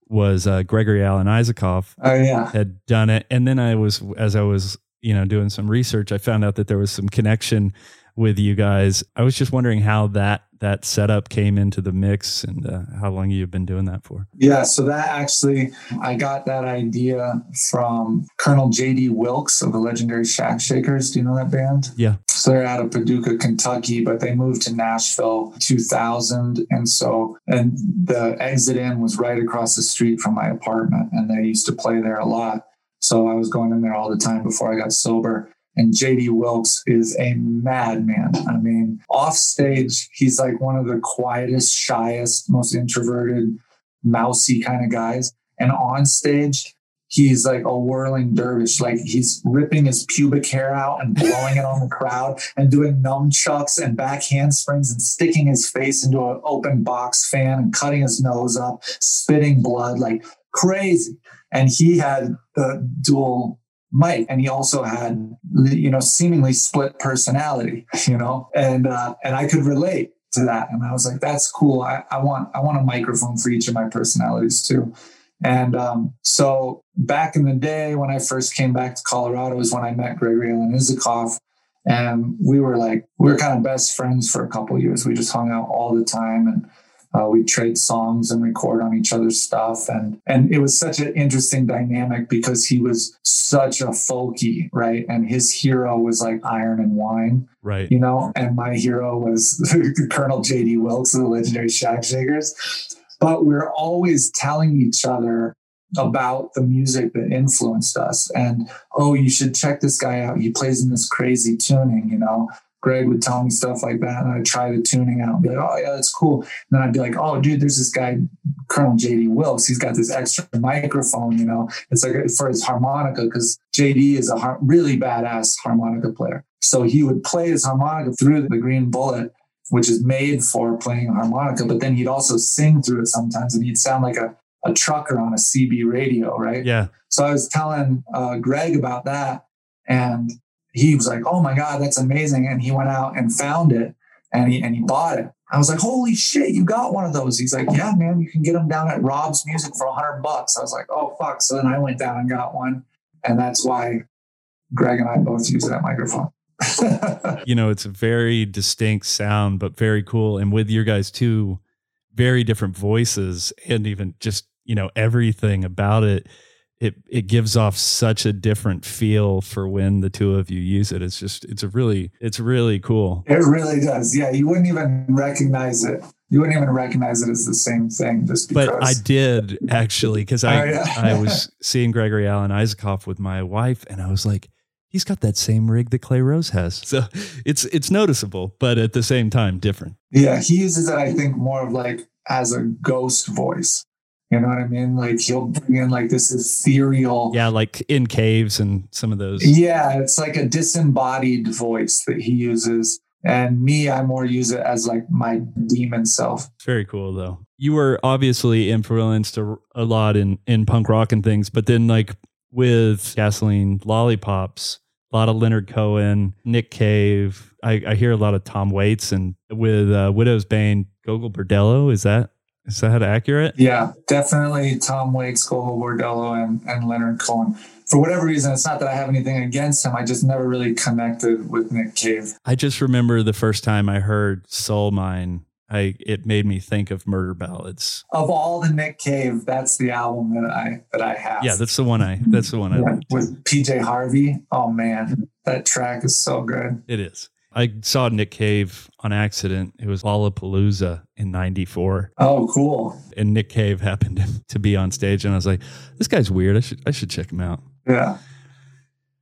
was uh, Gregory Alan Isakov Oh, yeah. had done it. And then I was, as I was, you know, doing some research, I found out that there was some connection with you guys. I was just wondering how that that setup came into the mix and uh, how long you've been doing that for. Yeah, so that actually, I got that idea from Colonel J.D. Wilkes of the legendary Shack Shakers. Do you know that band? Yeah. So they're out of Paducah, Kentucky, but they moved to Nashville 2000. And so, and the exit in was right across the street from my apartment. And they used to play there a lot. So I was going in there all the time before I got sober. And JD Wilkes is a madman. I mean, off stage, he's like one of the quietest, shyest, most introverted, mousy kind of guys. And on stage, he's like a whirling dervish. Like he's ripping his pubic hair out and blowing it on the crowd and doing nunchucks and back handsprings and sticking his face into an open box fan and cutting his nose up, spitting blood like crazy. And he had the dual mic and he also had you know seemingly split personality you know and uh, and i could relate to that. And i was like that's cool. I, I want i want a microphone for each of my personalities too. And um, so back in the day when i first came back to colorado was when i met gregory alan isakov and we were like we were kind of best friends for a couple years. We just hung out all the time. And uh, we trade songs and record on each other's stuff, and and it was such an interesting dynamic because he was such a folky, right? And his hero was like Iron and Wine, right? You know, and my hero was Colonel J.D. Wilkes of the legendary Shack Shakers. But we're always telling each other about the music that influenced us, and oh, you should check this guy out. He plays in this crazy tuning, you know. Greg would tell me stuff like that, and I'd try the tuning out and be like, "Oh yeah, that's cool." And then I'd be like, "Oh, dude, there's this guy, Colonel JD Wilkes. He's got this extra microphone. You know, it's like for his harmonica because JD is a har- really badass harmonica player. So he would play his harmonica through the Green Bullet, which is made for playing harmonica. But then he'd also sing through it sometimes, and he'd sound like a a trucker on a CB radio, right? Yeah. So I was telling uh, Greg about that, and he was like, "Oh my god, that's amazing!" And he went out and found it, and he and he bought it. I was like, "Holy shit, you got one of those!" He's like, "Yeah, man, you can get them down at Rob's Music for a hundred bucks." I was like, "Oh fuck!" So then I went down and got one, and that's why Greg and I both use that microphone. you know, it's a very distinct sound, but very cool. And with your guys two very different voices, and even just you know everything about it it it gives off such a different feel for when the two of you use it. It's just it's a really it's really cool. It really does. Yeah, you wouldn't even recognize it. You wouldn't even recognize it as the same thing just because. But I did actually because I Oh, yeah. I was seeing Gregory Alan Isakov with my wife, and I was like, he's got that same rig that Clay Rose has. So it's it's noticeable, but at the same time different. Yeah, he uses it, I think, more of like as a ghost voice. You know what I mean? Like he'll bring in like this ethereal. Yeah, like in caves and some of those. Yeah, it's like a disembodied voice that he uses. And me, I more use it as like my demon self. Very cool though. You were obviously influenced a, a lot in in punk rock and things, but then like with Gasoline Lollipops, a lot of Leonard Cohen, Nick Cave. I, I hear a lot of Tom Waits and with uh, Widow's Bane, Gogol Bordello. Is that is that accurate? Yeah, definitely Tom Waits, Gogol Bordello, and, and Leonard Cohen. For whatever reason, it's not that I have anything against him. I just never really connected with Nick Cave. I just remember the first time I heard Soul Mine. I it made me think of Murder Ballads. Of all the Nick Cave, that's the album that I that I have. Yeah, that's the one I that's the one I Yeah, like. with PJ Harvey. Oh man, that track is so good. It is. I saw Nick Cave on accident. It was Lollapalooza in '94, Oh, cool. and Nick Cave happened to be on stage, and I was like, "This guy's weird. I should I should check him out." Yeah.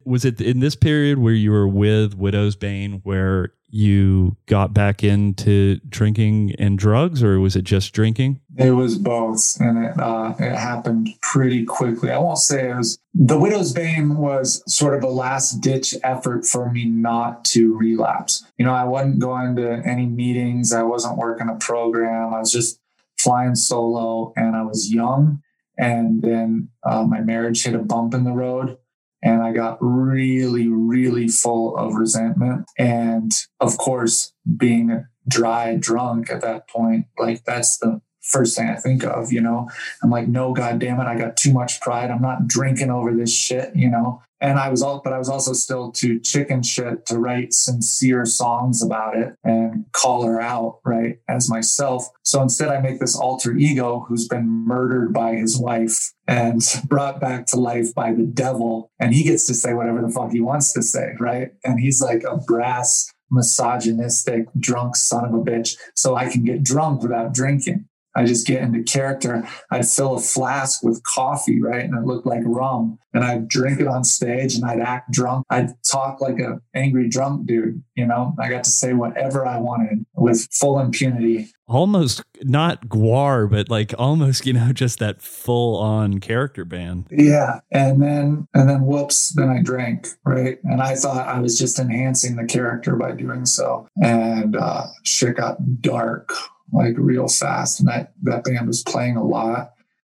Was it in this period where you were with Widow's Bane where you got back into drinking and drugs, or was it just drinking? It was both, and it uh, it happened pretty quickly. I won't say it was the widow's bane was sort of a last ditch effort for me not to relapse. You know, I wasn't going to any meetings. I wasn't working a program. I was just flying solo, and I was young. And then uh, my marriage hit a bump in the road, and I got really, really full of resentment. And of course, being dry drunk at that point, like that's the first thing I think of, you know. I'm like, no, god damn it, I got too much pride. I'm not drinking over this shit, you know. And I was all but I was also still too chicken shit to write sincere songs about it and call her out, right, as myself. So instead I make this alter ego who's been murdered by his wife and brought back to life by the devil. And he gets to say whatever the fuck he wants to say, right? And he's like a brass misogynistic drunk son of a bitch so i can get drunk without drinking I just get into character. I'd fill a flask with coffee, right? And it looked like rum. And I'd drink it on stage and I'd act drunk. I'd talk like a angry drunk dude, you know? I got to say whatever I wanted with full impunity. Almost not guar, but like almost, you know, just that full on character band. Yeah. And then and then whoops, then I drank, right? And I thought I was just enhancing the character by doing so. And uh shit got dark like real fast. And that, that band was playing a lot.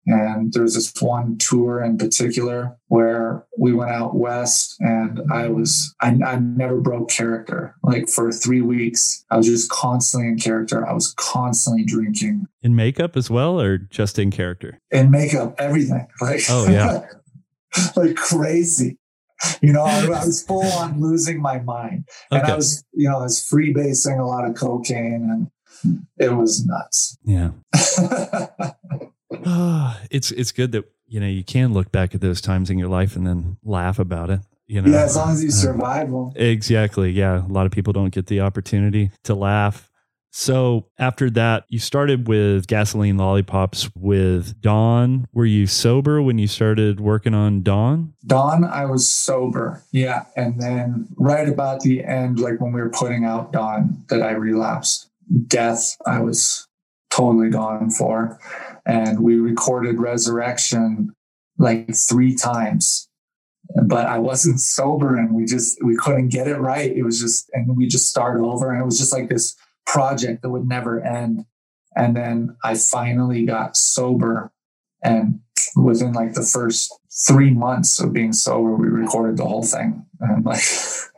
And there's this one tour in particular where we went out west and I was, I, I never broke character. Like for three weeks, I was just constantly in character. I was constantly drinking In makeup as well, or just in character? in makeup, everything. Like, Oh, yeah. like crazy. You know, I, I was full on losing my mind. And I was, you know, I was freebasing a lot of cocaine and it was nuts. Yeah. it's it's good that you know you can look back at those times in your life and then laugh about it. You know, yeah, as long as you Uh, survive them. Exactly. Yeah. A lot of people don't get the opportunity to laugh. So after that, you started with gasoline lollipops with Dawn. Were you sober when you started working on Dawn? Dawn, I was sober. Yeah. And then right about the end, like when we were putting out Dawn, that I relapsed. Death, I was totally gone for. And we recorded Resurrection like three times. But I wasn't sober and we just we couldn't get it right. It was just and we just start over and it was just like this project that would never end. And then I finally got sober and within like the first three months of being sober, we recorded the whole thing. Like,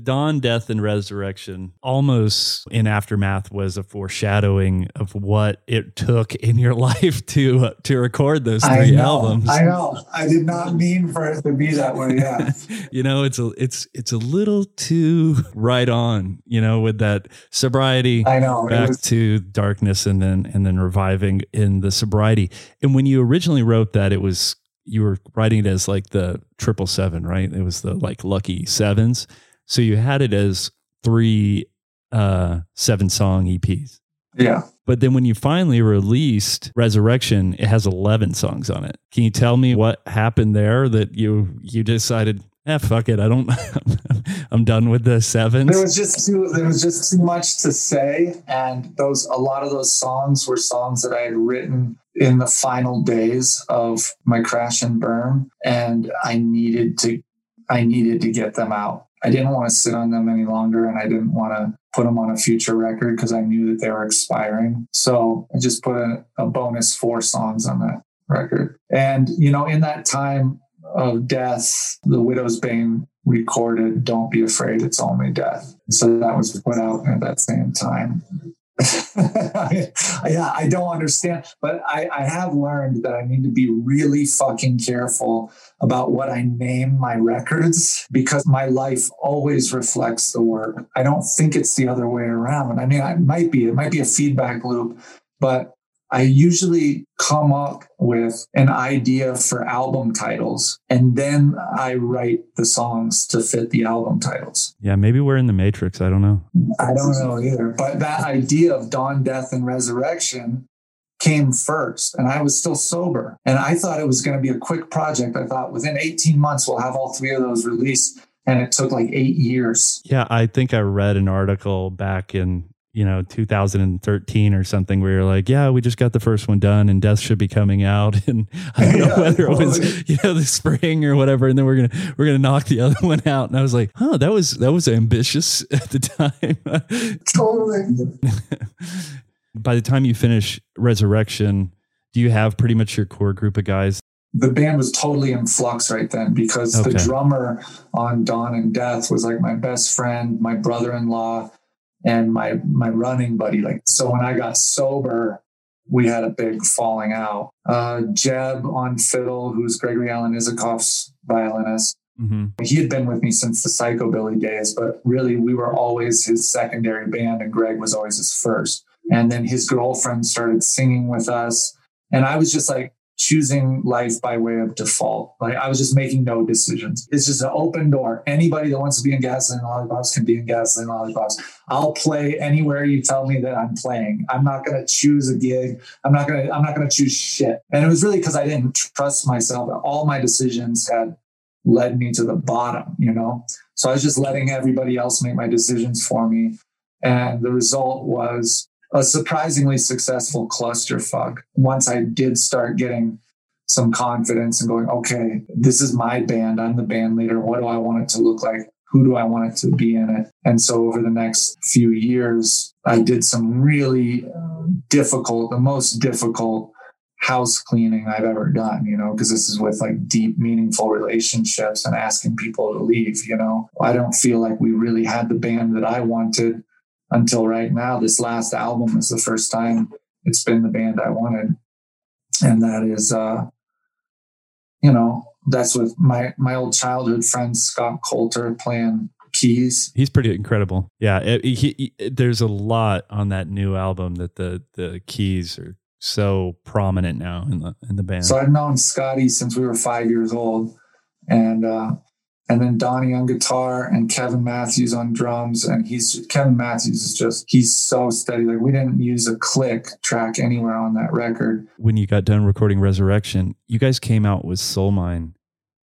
Dawn, Death, and Resurrection almost in aftermath was a foreshadowing of what it took in your life to to record those I three know, albums. I know. I did not mean for it to be that way. Yeah. you know, it's a it's it's a little too right on, you know, with that sobriety I know. Back was, to darkness and then and then reviving in the sobriety. And when you originally wrote that, it was you were writing it as like the triple seven, right? It was the like lucky sevens. So you had it as three uh seven song EPs. yeah. But then when you finally released Resurrection, it has 11 songs on it. Can you tell me what happened there that you you decided, eh, fuck it, I don't I'm done with the sevens? There was just too there was just too much to say. And those a lot of those songs were songs that I had written in the final days of my crash and burn. And I needed to I needed to get them out. I didn't want to sit on them any longer and I didn't want to put them on a future record because I knew that they were expiring. So I just put a, a bonus four songs on that record. And, you know, in that time of death, the Widow's Bane recorded Don't Be Afraid, It's Only Death. So that was put out at that same time. yeah, I don't understand, but I, I have learned that I need to be really fucking careful about what I name my records because my life always reflects the work. I don't think it's the other way around. I mean, it might be, it might be a feedback loop, but I usually come up with an idea for album titles and then I write the songs to fit the album titles. Yeah, maybe we're in the matrix. I don't know. I don't know either. But that idea of dawn, death, and resurrection came first and I was still sober. And I thought it was going to be a quick project. I thought within 18 months we'll have all three of those released. And it took like eight years. Yeah, I think I read an article back in you know 2013 or something where you're like yeah we just got the first one done and death should be coming out. And i don't know yeah, whether totally. it was you know the spring or whatever. And then we're gonna we're gonna knock the other one out. And i was like huh that was that was ambitious at the time. Totally. By the time you finish resurrection do you have pretty much your core group of guys? The band was totally in flux right then because okay. the drummer on dawn and death was like my best friend my brother-in-law and my my running buddy. Like so, when I got sober, we had a big falling out. Uh, Jeb on fiddle, who's Gregory Alan Isakov's violinist. Mm-hmm. He had been with me since the Psychobilly days, but really we were always his secondary band, and Greg was always his first. And then his girlfriend started singing with us, and I was just like, choosing life by way of default. Like I was just making no decisions. It's just an open door. Anybody that wants to be in Gasoline Lollipops can be in Gasoline Lollipops. I'll play anywhere you tell me that I'm playing. I'm not going to choose a gig. I'm not going to, I'm not going to choose shit. And it was really because I didn't trust myself. All my decisions had led me to the bottom, you know? So I was just letting everybody else make my decisions for me. And the result was a surprisingly successful clusterfuck once I did start getting some confidence and going, okay, this is my band. I'm the band leader. What do I want it to look like? Who do I want it to be in it? And so over the next few years, I did some really um, difficult, the most difficult house cleaning I've ever done, you know, because this is with like deep, meaningful relationships and asking people to leave, you know. I don't feel like we really had the band that I wanted until right now. This last album is the first time it's been the band I wanted. And that is, uh, you know, that's with my, my old childhood friend, Scott Coulter playing keys. He's pretty incredible. Yeah. It, he, he, there's a lot on that new album that the, the keys are so prominent now in the, in the band. So I've known Scotty since we were five years old. And, uh, and then Donnie on guitar and Kevin Matthews on drums. And he's Kevin Matthews is just he's so steady. Like we didn't use a click track anywhere on that record. When you got done recording Resurrection, you guys came out with Soul Mine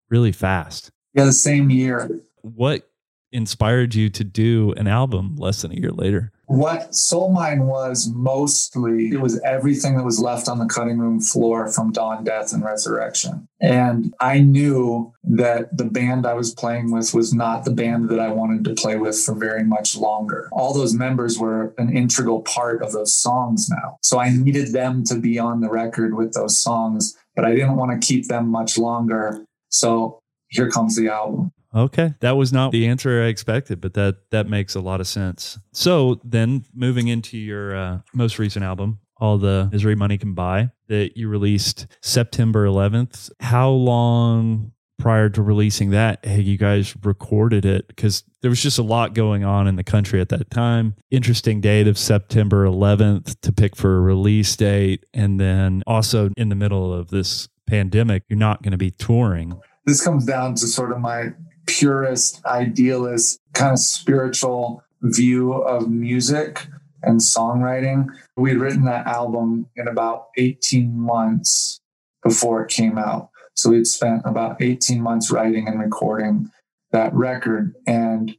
really fast. Yeah, the same year. What inspired you to do an album less than a year later? What Soul Mine was mostly, it was everything that was left on the cutting room floor from Dawn, Death, and Resurrection. And I knew that the band I was playing with was not the band that I wanted to play with for very much longer. All those members were an integral part of those songs now. So I needed them to be on the record with those songs, but I didn't want to keep them much longer. So here comes the album. Okay, that was not the answer I expected, but that that makes a lot of sense. So then, moving into your uh, most recent album, all the misery money can buy, that you released September 11th. How long prior to releasing that had you guys recorded it? Because there was just a lot going on in the country at that time. Interesting date of September 11th to pick for a release date, and then also in the middle of this pandemic, you're not going to be touring. This comes down to sort of my purist, idealist, kind of spiritual view of music and songwriting. We'd written that album in about 18 months before it came out. So we'd spent about 18 months writing and recording that record. And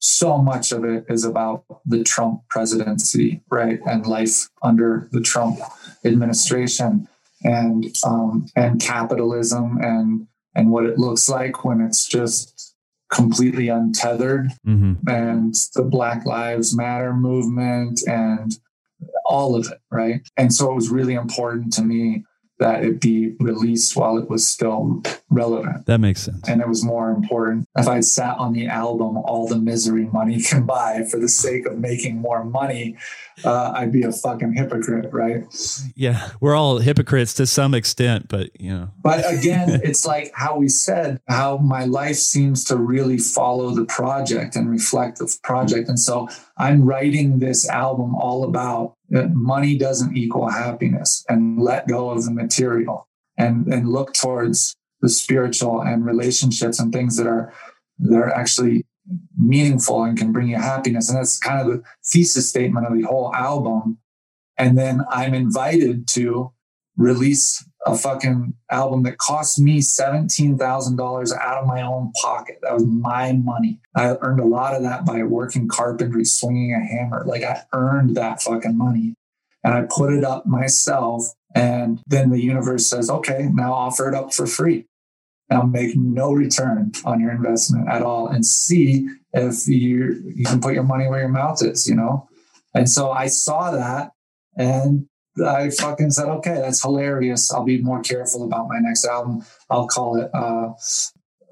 so much of it is about the Trump presidency, right? And life under the Trump administration and um, and capitalism and and what it looks like when it's just completely untethered mm-hmm. and the Black Lives Matter movement and all of it, right? And so it was really important to me that it be released while it was still relevant. That makes sense. And it was more important if I'd sat on the album all the misery money can buy for the sake of making more money, uh, I'd be a fucking hypocrite, right? Yeah, we're all hypocrites to some extent, but you know. But again, it's like how we said, how my life seems to really follow the project and reflect the project. And so I'm writing this album all about that money doesn't equal happiness and let go of the material and, and look towards the spiritual and relationships and things that are that are actually meaningful and can bring you happiness. And that's kind of the thesis statement of the whole album. And then I'm invited to release a fucking album that cost me $17,000 out of my own pocket. That was my money. I earned a lot of that by working carpentry, swinging a hammer. Like I earned that fucking money and I put it up myself. And then the universe says, okay, now offer it up for free. Now make no return on your investment at all and see if you you can put your money where your mouth is, you know? And so I saw that and I fucking said, okay, that's hilarious. I'll be more careful about my next album. I'll call it uh,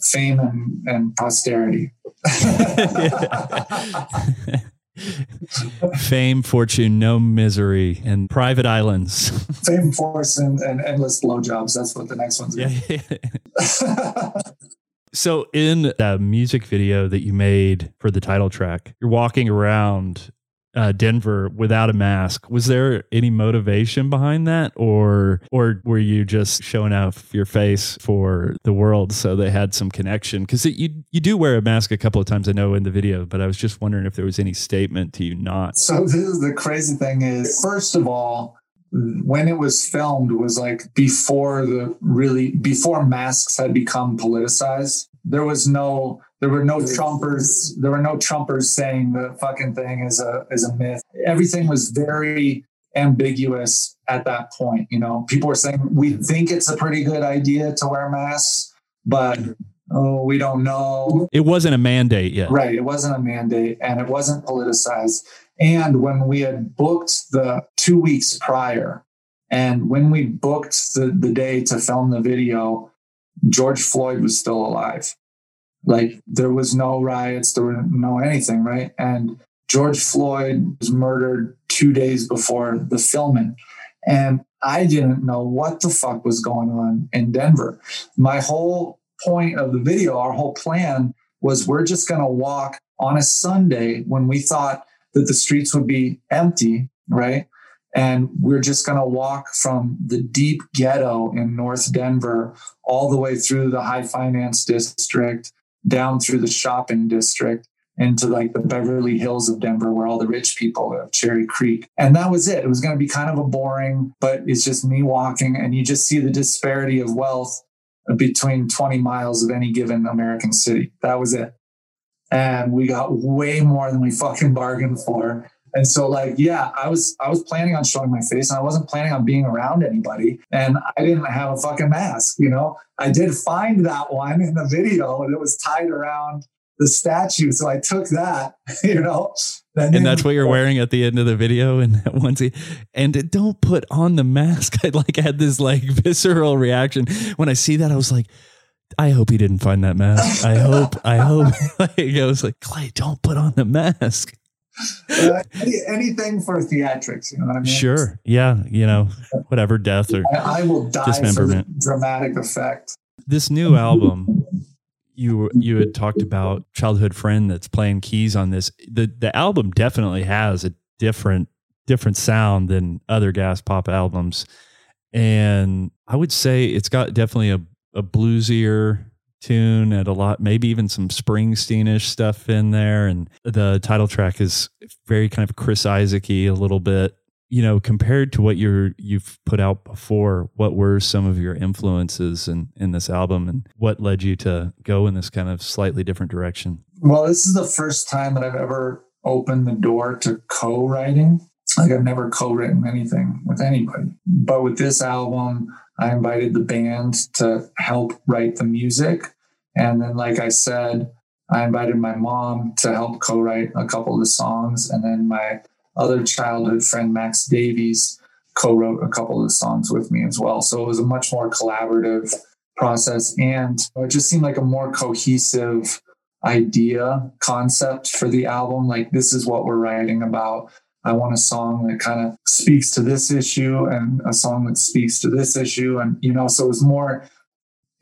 Fame and, and Posterity. Fame, fortune, no misery, and private islands. Fame, force, and, endless blowjobs. That's what the next one's. Yeah. so, in the music video that you made for the title track, you're walking around uh, Denver without a mask. Was there any motivation behind that, or or were you just showing off your face for the world so they had some connection? Because you you do wear a mask a couple of times, I know in the video, but I was just wondering if there was any statement to you not. So this is the crazy thing is, first of all, when it was filmed was like before the really before masks had become politicized. There was no there were no Trumpers. There were no Trumpers saying the fucking thing is a is a myth. Everything was very ambiguous at that point. You know, people were saying we think it's a pretty good idea to wear masks, but oh, we don't know. It wasn't a mandate yet. Right. It wasn't a mandate and it wasn't politicized. And when we had booked the two weeks prior, and when we booked the, the day to film the video, George Floyd was still alive. Like there was no riots, there were no anything, right? And George Floyd was murdered two days before the filming. And I didn't know what the fuck was going on in Denver. My whole point of the video, our whole plan was we're just going to walk on a Sunday when we thought that the streets would be empty, right? And we're just going to walk from the deep ghetto in North Denver all the way through the high finance district down through the shopping district into like the Beverly Hills of Denver where all the rich people live, Cherry Creek. And that was it. It was going to be kind of a boring, but it's just me walking and you just see the disparity of wealth between 20 miles of any given American city. That was it. And we got way more than we fucking bargained for. And so like, yeah, I was I was planning on showing my face and I wasn't planning on being around anybody. And I didn't have a fucking mask, you know. I did find that one in the video and it was tied around the statue. So I took that, you know. And that's what you're wearing at the end of the video and that onesie. And don't put on the mask. I like had this like visceral reaction. When I see that, I was like, I hope he didn't find that mask. I hope, I hope. like, I was like, Clay, don't put on the mask uh, any, anything for theatrics, you know what I mean? Sure. Yeah. You know, whatever death or I, I will die dismemberment. dramatic effect. This new album, you you had talked about childhood friend that's playing keys on this. The the album definitely has a different different sound than other gas pop albums. And I would say it's got definitely a, a bluesier tune and a lot, maybe even some Springsteenish stuff in there. And the title track is very kind of Chris Isaacy a little bit. You know, compared to what you're you've put out before, what were some of your influences in in this album, and what led you to go in this kind of slightly different direction? Well, this is the first time that I've ever opened the door to co-writing. Like I've never co-written anything with anybody, but with this album, I invited the band to help write the music. And then, like I said, I invited my mom to help co write a couple of the songs. And then my other childhood friend, Max Davies, co-wrote a couple of the songs with me as well. So it was a much more collaborative process and it just seemed like a more cohesive idea concept for the album like this is what we're writing about i want a song that kind of speaks to this issue and a song that speaks to this issue. And you know so it was more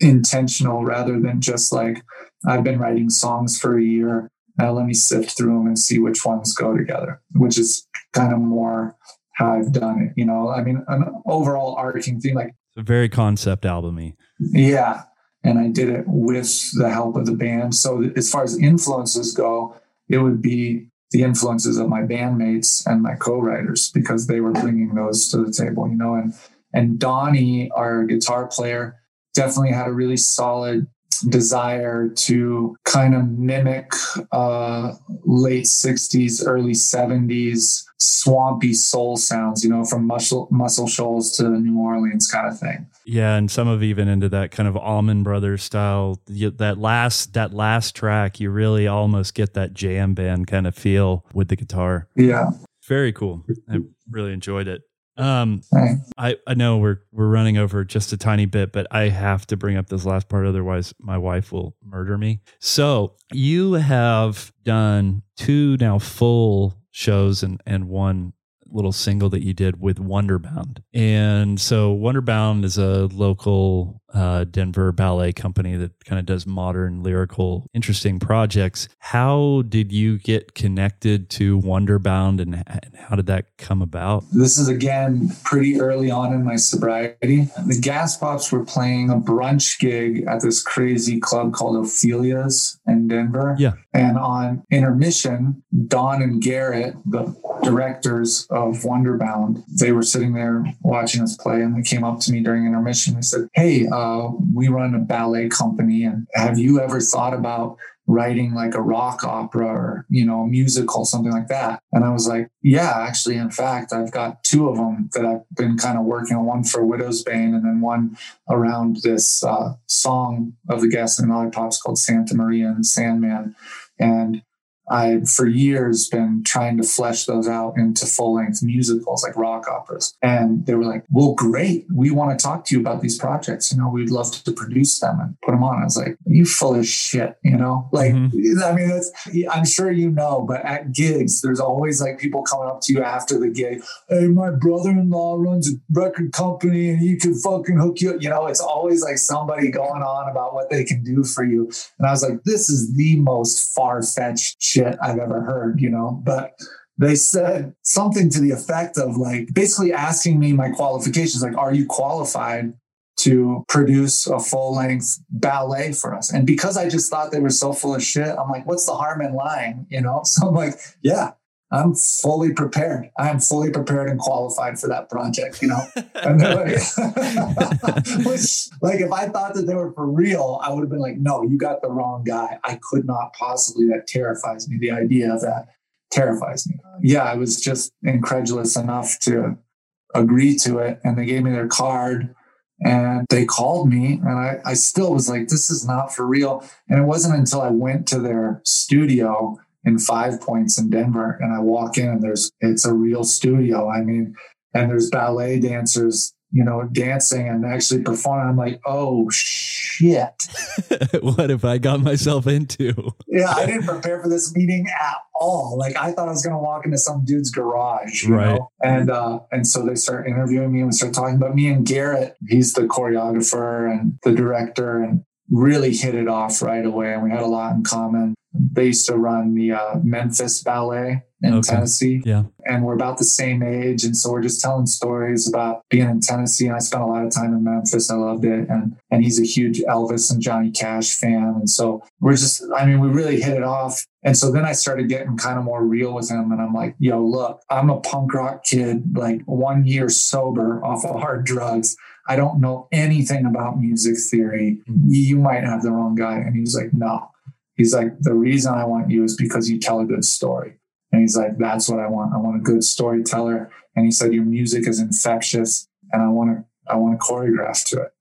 intentional rather than just like i've been writing songs for a year. Now let me sift through them and see which ones go together which is kind of more how i've done it you know? I mean an overall arcing theme like it's a very concept albumy. Yeah. And I did it with the help of the band. So as far as influences go, it would be the influences of my bandmates and my co-writers because they were bringing those to the table, you know. And and Donnie, our guitar player, definitely had a really solid desire to kind of mimic uh, late 60s, early 70s swampy soul sounds, you know, from Muscle, Muscle Shoals to New Orleans kind of thing. Yeah, and some of even into that kind of Allman Brothers style. that last that last track, you really almost get that jam band kind of feel with the guitar. Yeah, very cool. I really enjoyed it. Um, I, I know we're we're running over just a tiny bit, but I have to bring up this last part, otherwise my wife will murder me. So you have done two now full shows and and one little single that you did with Wonderbound. And so Wonderbound is a local uh, Denver ballet company that kind of does modern, lyrical, interesting projects. How did you get connected to Wonderbound and, and how did that come about? This is again pretty early on in my sobriety. The Gas Pops were playing a brunch gig at this crazy club called Ophelia's in Denver. Yeah. And on intermission, Dawn and Garrett, the directors of Wonderbound, they were sitting there watching us play and they came up to me during intermission. They said, Hey, uh, we run a ballet company. And have you ever thought about writing like a rock opera or you know a musical something like that and i was like yeah actually in fact i've got two of them that i've been kind of working on one for widow's bane and then one around this uh, song of the gas and lollipops called santa maria and sandman and I've for years been trying to flesh those out into full length musicals like rock operas. And they were like, well, great. We want to talk to you about these projects. You know, we'd love to produce them and put them on. I was like, you full of shit, you know? Like, mm-hmm. I mean, that's, I'm sure you know, but at gigs, there's always like people coming up to you after the gig. Hey, my brother in law runs a record company and he can fucking hook you up. You know, it's always like somebody going on about what they can do for you. And I was like, this is the most far fetched shit I've ever heard, you know, but they said something to the effect of like basically asking me my qualifications, like, are you qualified to produce a full length ballet for us? And because I just thought they were so full of shit, I'm like, what's the harm in lying? You know? So I'm like, yeah, I'm fully prepared. I am fully prepared and qualified for that project, you know? And like, which, like, if I thought that they were for real, I would have been like, no, you got the wrong guy. I could not possibly. That terrifies me. The idea of that terrifies me. Yeah, I was just incredulous enough to agree to it. And they gave me their card and they called me and I, I still was like, this is not for real. And it wasn't until I went to their studio in Five Points in Denver, and I walk in and there's it's a real studio. I mean, and there's ballet dancers, you know, dancing and actually performing. I'm like, oh shit! what have I got myself into? yeah, I didn't prepare for this meeting at all. Like I thought I was going to walk into some dude's garage, right? Know? And uh, and so they start interviewing me and we start talking about me and Garrett. He's the choreographer and the director, and really hit it off right away. And we had a lot in common they used to run the uh, Memphis Ballet in okay. Tennessee. Yeah. And we're about the same age. And so we're just telling stories about being in Tennessee. And I spent a lot of time in Memphis. I loved it. And and he's a huge Elvis and Johnny Cash fan. And so we're just, I mean, we really hit it off. And so then I started getting kind of more real with him. And I'm like, yo, look, I'm a punk rock kid, like one year sober off of hard drugs. I don't know anything about music theory. You might have the wrong guy. And he was like, no, He's like, the reason I want you is because you tell a good story. And he's like, that's what I want. I want a good storyteller. And he said, your music is infectious and I want to, I want to choreograph to it.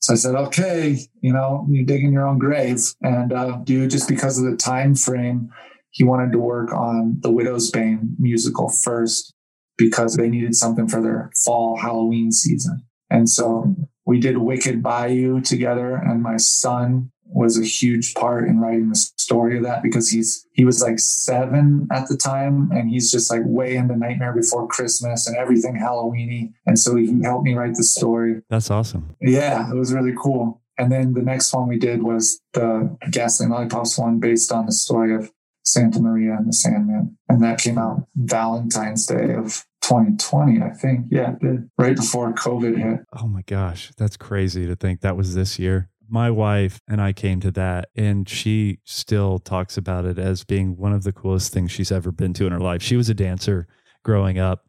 So I said, okay, you know, you dig in your own grave. And uh, dude, just because of the time frame, he wanted to work on the Widow's Bane musical first because they needed something for their fall Halloween season. And so we did Wicked Bayou together, and my son was a huge part in writing the story of that because he's he was like seven at the time and he's just like way into Nightmare Before Christmas and everything Halloweeny. And so he helped me write the story. That's awesome. Yeah, it was really cool. And then the next one we did was the Gasoline Lollipops one based on the story of Santa Maria and the Sandman. And that came out Valentine's Day of 2020, I think. Yeah, it did. Right before COVID hit. Oh my gosh. That's crazy to think that was this year. My wife and I came to that, and she still talks about it as being one of the coolest things she's ever been to in her life. She was a dancer growing up.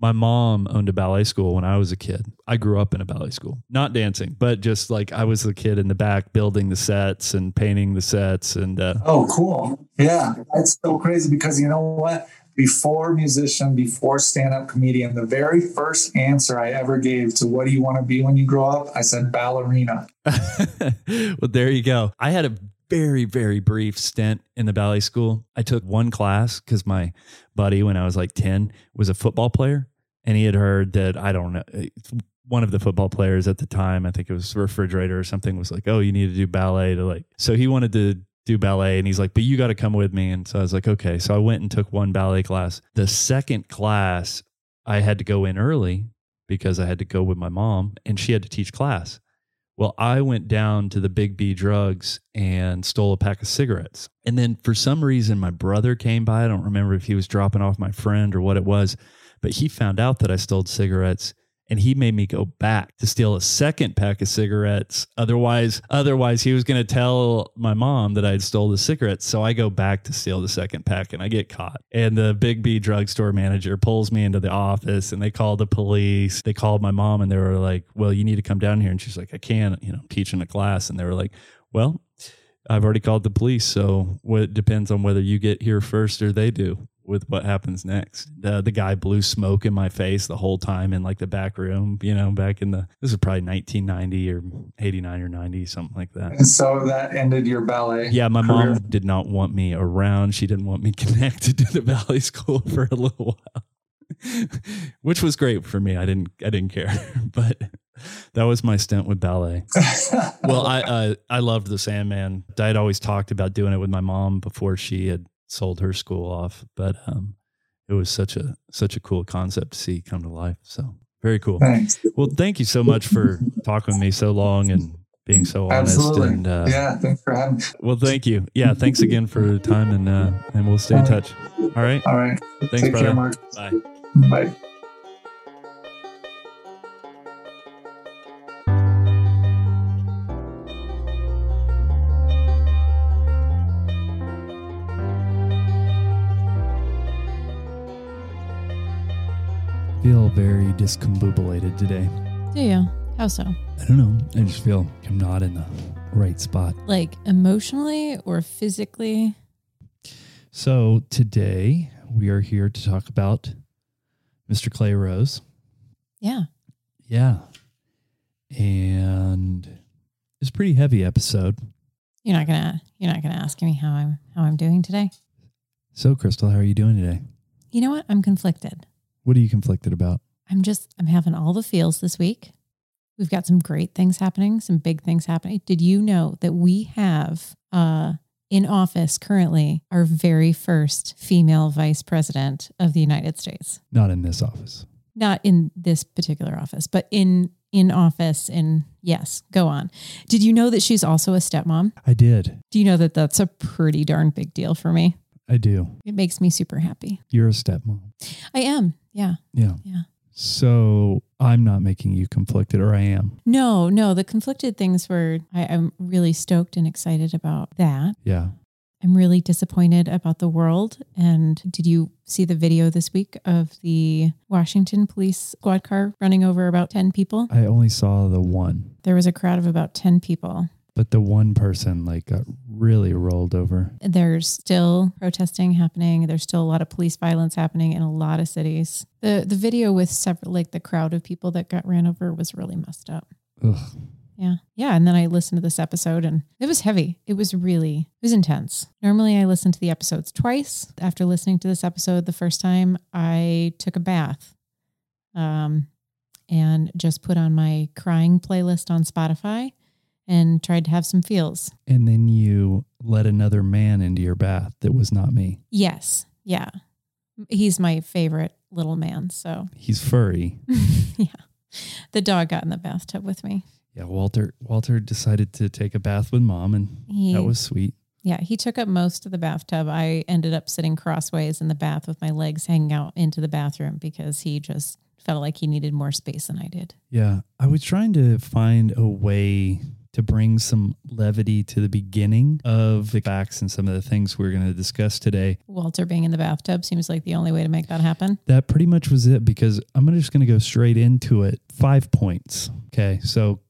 My mom owned a ballet school when I was a kid. I grew up in a ballet school, not dancing, but just like I was the kid in the back building the sets and painting the sets. And uh, oh, cool. Yeah. That's so crazy because you know what? Before musician, before stand up comedian, the very first answer I ever gave to what do you want to be when you grow up? I said ballerina. well, there you go. I had a very, very brief stint in the ballet school. I took one class because my buddy, when I was like 10, was a football player. And he had heard that, I don't know, eh, one of the football players at the time, I think it was refrigerator or something, was like, oh, you need to do ballet to like, so he wanted to do ballet and he's like but you got to come with me. And so i was like okay. So i went and took one ballet class. The second class i had to go in early because i had to go with my mom and she had to teach class. Well i went down to the big b drugs and stole a pack of cigarettes. And then for some reason my brother came by. I don't remember if he was dropping off my friend or what it was but he found out that i stole cigarettes and he made me go back to steal a second pack of cigarettes. Otherwise, otherwise he was going to tell my mom that I'd stole the cigarettes. So I go back to steal the second pack and I get caught. And the Big B drugstore manager pulls me into the office and they call the police. They called my mom and they were like, "Well, you need to come down here." And she's like, "I can't, you know, teaching a class." And they were like, "Well, I've already called the police, so it depends on whether you get here first or they do." With what happens next. Uh, the guy blew smoke in my face the whole time in like the back room, you know, back in the, this is probably 1990 or 89 or 90, something like that. And so that ended your ballet. Yeah. My career. mom did not want me around. She didn't want me connected to the ballet school for a little while, which was great for me. I didn't, I didn't care, but that was my stint with ballet. well, I, uh, I loved the Sandman. I'd always talked about doing it with my mom before she had sold her school off, but um, it was such a such a cool concept to see come to life. So very cool. Thanks. Well, thank you so much for talking with me so long and being so honest. Absolutely. And uh, yeah, thanks for having me. Well, thank you. Yeah, thanks again for the time, and uh, and we'll stay in touch. All right. All right. Thanks, Take brother. care, Mark. Bye. Bye. Feel very discombobulated today. Do you? How so? I don't know. I just feel I'm not in the right spot. Like emotionally or physically? So today we are here to talk about Mr. Clay Rose. Yeah. Yeah. And it's a pretty heavy episode. You're not gonna you're not gonna ask me how I'm how I'm doing today. So, Crystal, how are you doing today? You know what? I'm conflicted. What are you conflicted about? I'm just I'm having all the feels this week. We've got some great things happening, some big things happening. Did you know that we have uh in office currently our very first female vice president of the United States? Not in this office. Not in this particular office, but in in office in yes, go on. Did you know that she's also a stepmom? I did. Do you know that that's a pretty darn big deal for me? I do. It makes me super happy. You're a stepmom. I am. Yeah. Yeah. Yeah. So I'm not making you conflicted, or I am. No, no, the conflicted things were, I, I'm really stoked and excited about that. Yeah. I'm really disappointed about the world. And did you see the video this week of the Washington police squad car running over about 10 people? I only saw the one, There was a crowd of about 10 people. But the one person like got really rolled over. There's still protesting happening. There's still a lot of police violence happening in a lot of cities. The the video with several like the crowd of people that got ran over was really messed up. Ugh. Yeah. Yeah. And then I listened to this episode and it was heavy. It was really, it was intense. Normally I listen to the episodes twice. After listening to this episode the first time, I took a bath um, and just put on my crying playlist on Spotify and tried to have some feels. And then you let another man into your bath that was not me. Yes. Yeah. He's my favorite little man. So He's furry. yeah. The dog got in the bathtub with me. Yeah, Walter Walter decided to take a bath with mom and He, that was sweet. yeah, he took up most of the bathtub. I ended up sitting crossways in the bath with my legs hanging out into the bathroom because he just felt like he needed more space than I did. Yeah, I was trying to find a way to bring some levity to the beginning of the facts and some of the things we're going to discuss today. Walter being in the bathtub seems like the only way to make that happen. That pretty much was it because I'm just going to go straight into it. 5 points. Okay? So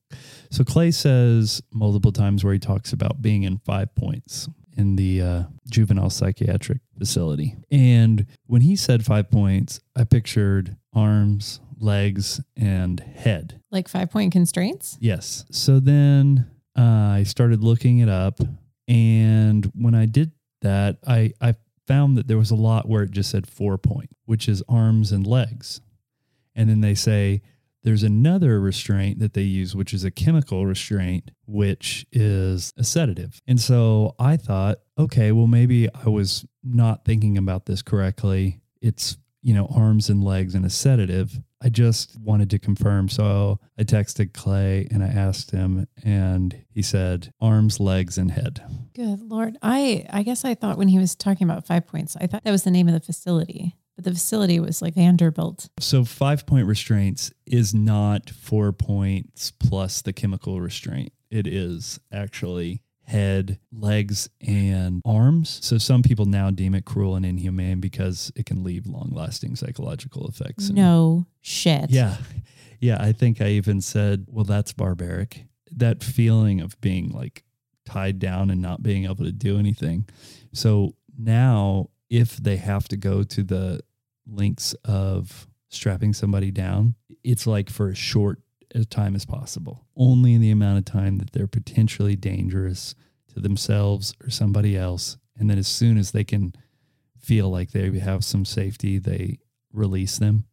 so Clay says multiple times where he talks about being in 5 points in the uh, juvenile psychiatric facility. And when he said 5 points, I pictured arms, legs, and head. Like five point constraints. Yes. So then uh, I started looking it up. And when I did that, I, I found that there was a lot where it just said four point, which is arms and legs. And then they say there's another restraint that they use, which is a chemical restraint, which is a sedative. And so I thought, okay, well, maybe I was not thinking about this correctly. It's, you know, arms and legs and a sedative. I just wanted to confirm. So I texted Clay and I asked him, and he said arms, legs, and head. Good lord. I I guess I thought when he was talking about five points, I thought that was the name of the facility. But the facility was like Vanderbilt. So five point restraints is not four points plus the chemical restraint. It is actually head, legs, and arms. So some people now deem it cruel and inhumane because it can leave long lasting psychological effects. And- No shit. Yeah. Yeah. I think I even said, well, that's barbaric. That feeling of being like tied down and not being able to do anything. So now, if they have to go to the links of strapping somebody down, it's like for a short a time as possible, only in the amount of time that they're potentially dangerous to themselves or somebody else. And then as soon as they can feel like they have some safety, they release them.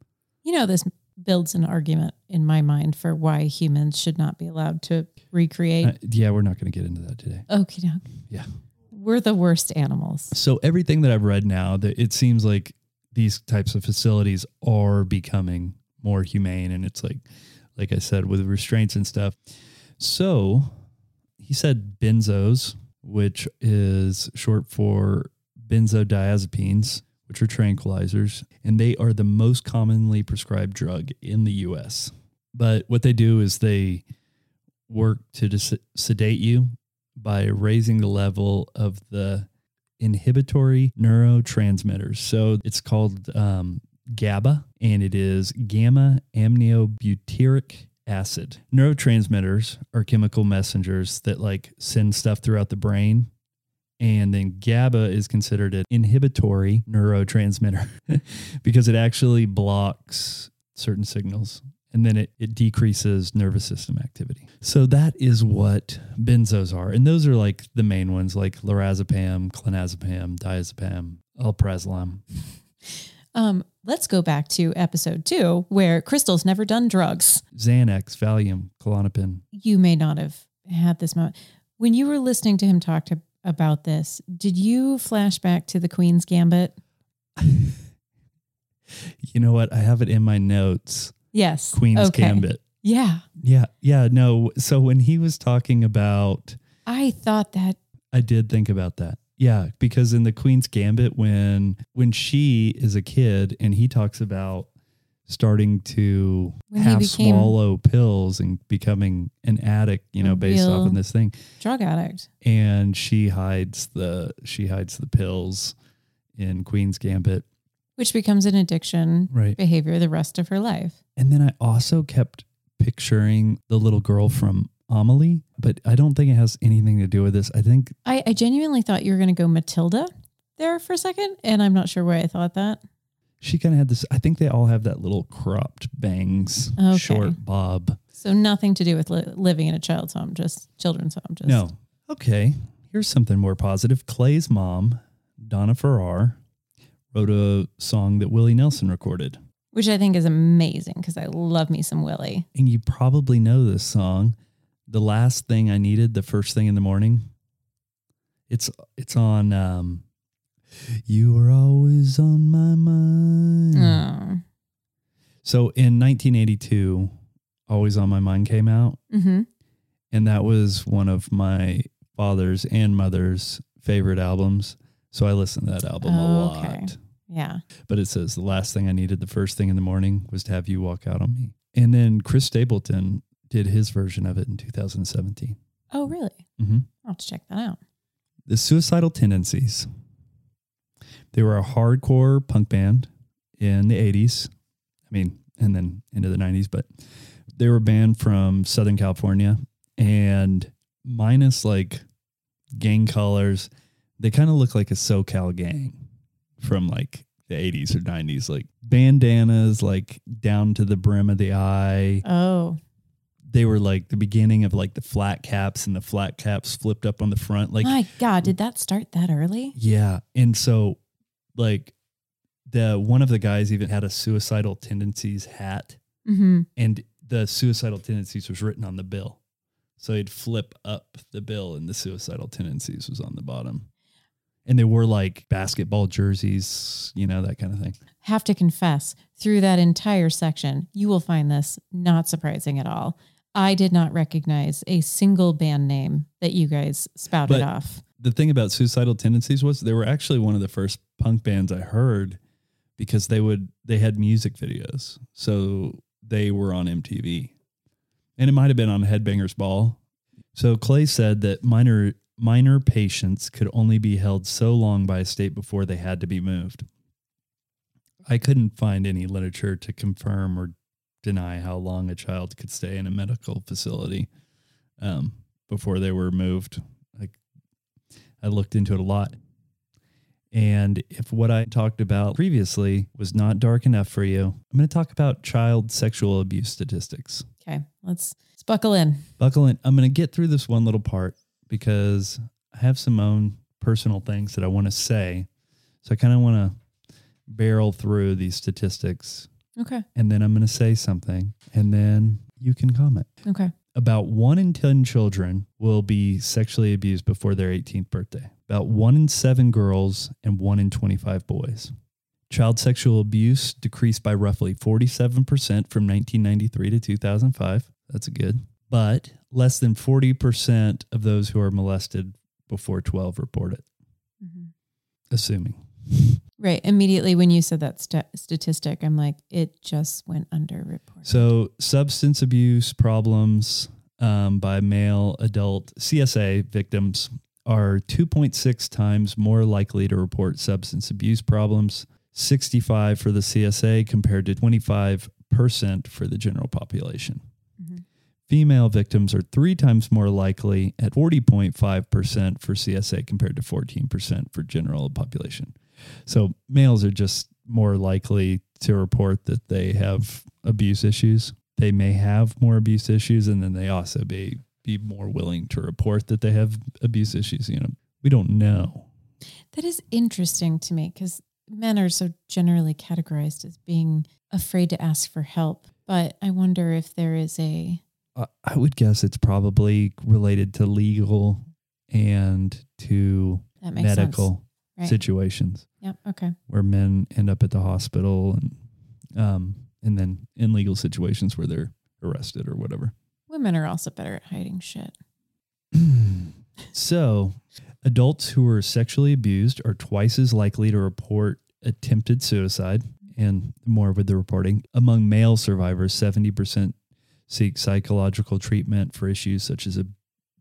You know, this builds an argument in my mind for why humans should not be allowed to recreate. Uh, yeah, we're not going to get into that today. Okay, doke. Yeah. We're the worst animals. So everything that I've read now, that it seems like these types of facilities are becoming more humane, and it's like, like I said, with restraints and stuff. So he said benzos, which is short for benzodiazepines, which are tranquilizers, and they are the most commonly prescribed drug in the U.S. But what they do is they work to sedate you by raising the level of the inhibitory neurotransmitters. So it's called um, GABA, and it is gamma aminobutyric acid. Neurotransmitters are chemical messengers that like send stuff throughout the brain. And then GABA is considered an inhibitory neurotransmitter because it actually blocks certain signals and then it, it decreases nervous system activity. So that is what benzos are. And those are like the main ones like lorazepam, clonazepam, diazepam, alprazolam. Um, let's go back to episode two, where Crystal's never done drugs. Xanax, Valium, Klonopin. You may not have had this moment. When you were listening to him talk to, about this, did you flash back to the Queen's Gambit? You know what? I have it in my notes. Yes. Queen's Okay. Gambit. Yeah. Yeah. Yeah. No. So when he was talking about, I thought that I did think about that. Yeah. Because in the Queen's Gambit, when, when she is a kid and he talks about starting to When half became- swallow pills and becoming an addict, you know, based off of this thing. drug addict. And she hides the, she hides the pills in Queen's Gambit. which becomes an addiction Right. behavior the rest of her life. And then I also kept picturing the little girl from Amelie, but I don't think it has anything to do with this. I think I, I genuinely thought you were going to go Matilda there for a second, and I'm not sure why I thought that. She kind of had this. I think they all have that little cropped bangs, Okay. short bob. So nothing to do with li- living in a child's home, just children's home. Just No. Okay. Here's something more positive. Clay's mom, Donna Farrar, wrote a song that Willie Nelson recorded. which I think is amazing because I love me some Willie. And you probably know this song. The last thing I needed, the first thing in the morning. It's it's on um You are always on my mind. Oh. So in 1982, Always on My Mind came out. Mm-hmm. and that was one of my father's and mother's favorite albums. So I listened to that album a Okay. lot. Yeah. But it says the last thing I needed the first thing in the morning was to have you walk out on me. And then Chris Stapleton did his version of it in 2017. Oh, really? hmm I'll have to check that out. The Suicidal Tendencies. They were a hardcore punk band in the 80s. I mean, and then into the 90s, but they were a band from Southern California and minus like gang colors, they kind of look like a SoCal gang from like the 80s or 90s, like bandanas, like down to the brim of the eye. Oh, They were like the beginning of like the flat caps and the flat caps flipped up on the front. Like, my God. Did that start that early? yeah. And so like the one of the guys even had a suicidal tendencies hat Mm-hmm. and the suicidal tendencies was written on the bill. So he'd flip up the bill and the suicidal tendencies was on the bottom. And they wore like basketball jerseys, you know, that kind of thing. Have to confess, through that entire section, you will find this not surprising at all. I did not recognize a single band name that you guys spouted But- off. The thing about suicidal tendencies was they were actually one of the first punk bands I heard because they would they had music videos. So they were on MTV. And it might have been on Headbangers Ball. So Clay said that minor minor patients could only be held so long by a state before they had to be moved. I couldn't find any literature to confirm or deny how long a child could stay in a medical facility um, before they were moved. Like I looked into it a lot. And if what I talked about previously was not dark enough for you, I'm going to talk about child sexual abuse statistics. Okay, let's, let's buckle in. Buckle in. I'm going to get through this one little part because I have some own personal things that I want to say. So I kind of want to barrel through these statistics Okay. and then I'm going to say something and then you can comment. Okay. About one in 10 children will be sexually abused before their 18th birthday. About one in seven girls and one in 25 boys. Child sexual abuse decreased by roughly 47% from 1993 to 2005. That's good. But less than 40% of those who are molested before 12 report it, Mhm. assuming. Right. Immediately when you said that st- statistic, I'm like, it just went underreported. So, substance abuse problems um, by male adult CSA victims are 2.6 times more likely to report substance abuse problems, 65 for the CSA compared to 25% for the general population. Mhm. Female victims are three times more likely at 40.5% for CSA compared to 14% for general population. So males are just more likely to report that they have abuse issues. They may have more abuse issues, and then they also be be more willing to report that they have abuse issues. You know, we don't know. That is interesting to me because men are so generally categorized as being afraid to ask for help. But I wonder if there is a I- I would guess it's probably related to legal and to that makes medical sense. Right. situations Yep. Okay. where men end up at the hospital and um and then in legal situations where they're arrested or whatever. Women are also better at hiding shit. so, adults who are sexually abused are twice as likely to report attempted suicide, and more with the reporting. Among male survivors, 70% seek psychological treatment for issues such as a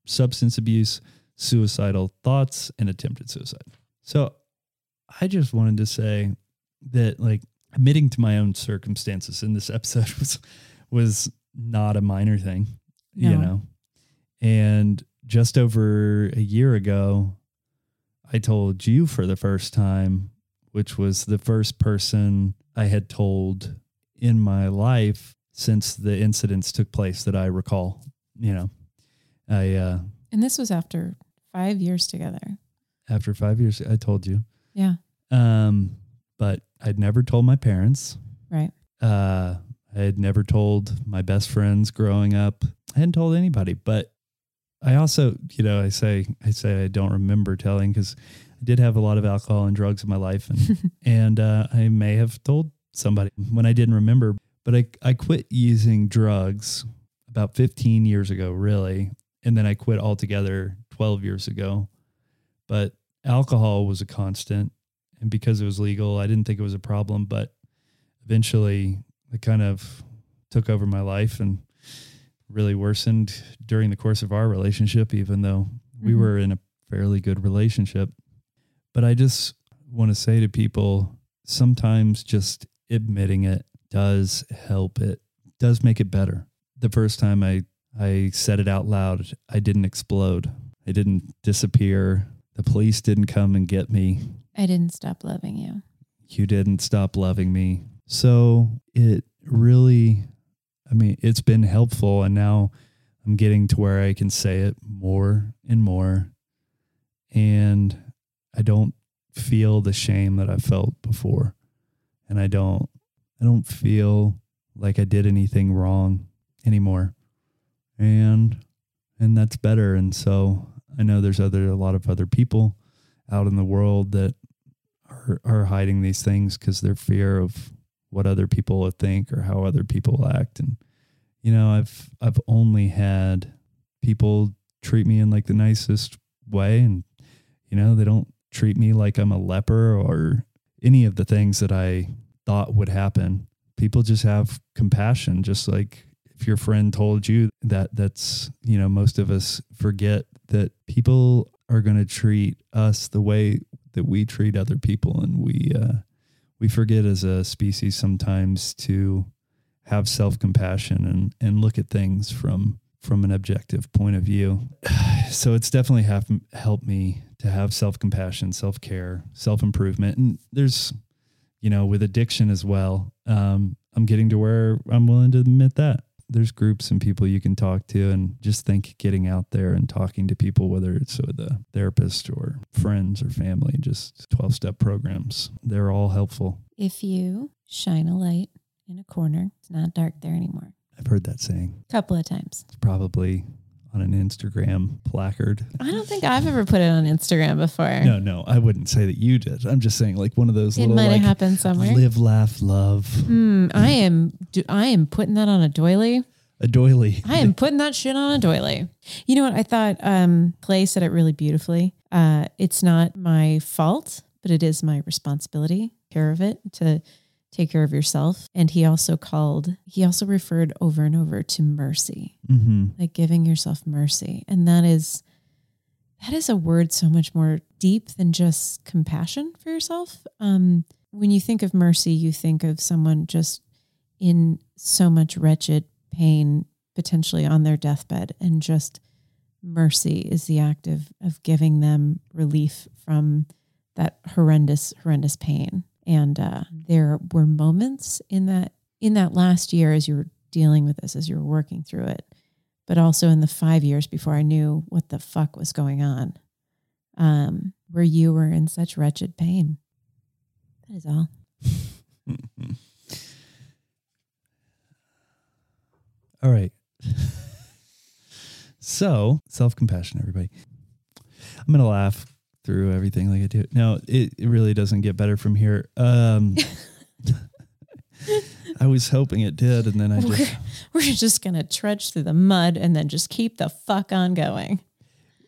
substance abuse, suicidal thoughts, and attempted suicide. So, I just wanted to say that, like, admitting to my own circumstances in this episode was was not a minor thing, you know. And just over a year ago, I told you for the first time, which was the first person I had told in my life since the incidents took place that I recall. You know, I uh, And this was after five years together. After five years, I told you. Yeah. Um, but I'd never told my parents. Right. Uh, I had never told my best friends growing up. I hadn't told anybody, but I also, you know, I say, I say I don't remember telling because I did have a lot of alcohol and drugs in my life, and and uh, I may have told somebody when I didn't remember. But I I quit using drugs about 15 years ago, really, and then I quit altogether 12 years ago. But alcohol was a constant, and because it was legal, I didn't think it was a problem. But eventually, it kind of took over my life and really worsened during the course of our relationship, even though we Mhm. were in a fairly good relationship. But I just want to say to people sometimes just admitting it does help it, does make it better. The first time I, I said it out loud, I didn't explode, I didn't disappear. The police didn't come and get me I didn't stop loving you. you didn't stop loving me. So it really, I mean, it's been helpful. And now I'm getting to where I can say it more and more. And I don't feel the shame that I felt before. And I don't, I don't feel like I did anything wrong anymore. And, and that's better. And so I know there's other, a lot of other people out in the world that are, are hiding these things because their fear of what other people will think or how other people act. And, you know, I've, I've only had people treat me in like the nicest way. And, you know, they don't treat me like I'm a leper or any of the things that I thought would happen. People just have compassion, just like if your friend told you that that's, you know, most of us forget that people are going to treat us the way that we treat other people and we uh, we forget as a species sometimes to have self-compassion and and look at things from from an objective point of view. So it's definitely have helped me to have self-compassion self-care self-improvement and there's you know with addiction as well um, i'm getting to where i'm willing to admit that there's groups and people you can talk to and just think getting out there and talking to people whether it's with a therapist or friends or family just 12 step programs they're all helpful If you shine a light in a corner, it's not dark there anymore. i've heard that saying A couple of times. it's probably on an instagram placard I don't think I've ever put it on Instagram before. no no i wouldn't say that you did i'm just saying like one of those it little might like have happened somewhere. live laugh love Hmm, I am do- I am putting that on a doily. a doily I am putting that shit on a doily. You know what? I thought um, Clay said it really beautifully. Uh, it's not my fault, but it is my responsibility, care of it, to take care of yourself. And he also called, he also referred over and over to mercy, mm-hmm. like giving yourself mercy. And that is, that is a word so much more deep than just compassion for yourself. Um, when you think of mercy, you think of someone just in so much wretched pain, potentially on their deathbed, and just mercy is the act of of giving them relief from that horrendous, horrendous pain. And uh, there were moments in that in that last year as you were dealing with this, as you were working through it, but also in the five years before I knew what the fuck was going on, um, where you were in such wretched pain. That is all. All right. so, self compassion, everybody. I'm to laugh through everything like I do. No, it, it really doesn't get better from here. Um, I was hoping it did, and then I We're, just, we're just gonna trudge through the mud and then just keep the fuck on going.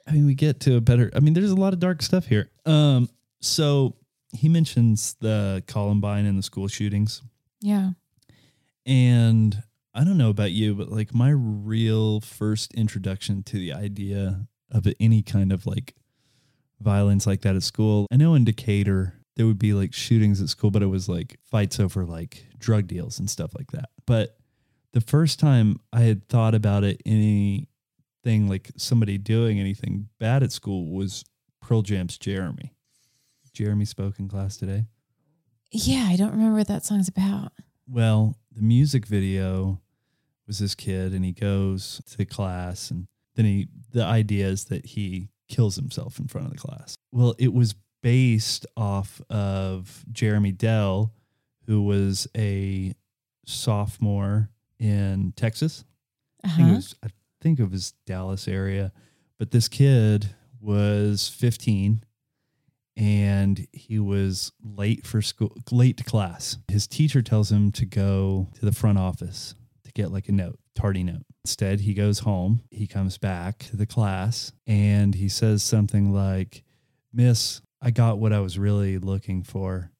I mean, we get to a better, I mean, there's a lot of dark stuff here. Um, so he mentions the Columbine and the school shootings. Yeah. And I don't know about you, but like my real first introduction to the idea of any kind of like violence like that at school, I know in Decatur there would be like shootings at school, but it was like fights over like drug deals and stuff like that. But the first time I had thought about it, anything like somebody doing anything bad at school was Pearl Jam's Jeremy. Jeremy spoke in class today. Yeah, I don't remember what that song's about. Well, the music video was this kid and he goes to class and then he the idea is that he kills himself in front of the class. Well, it was based off of Jeremy Delle, who was a sophomore in Texas. I think it Uh-huh. was I think it was Dallas area. But this kid was 15 and he was late for school late to class. His teacher tells him to go to the front office to get like a note, tardy note. Instead, he goes home. He comes back to the class and he says something like, "Miss, I got what I was really looking for."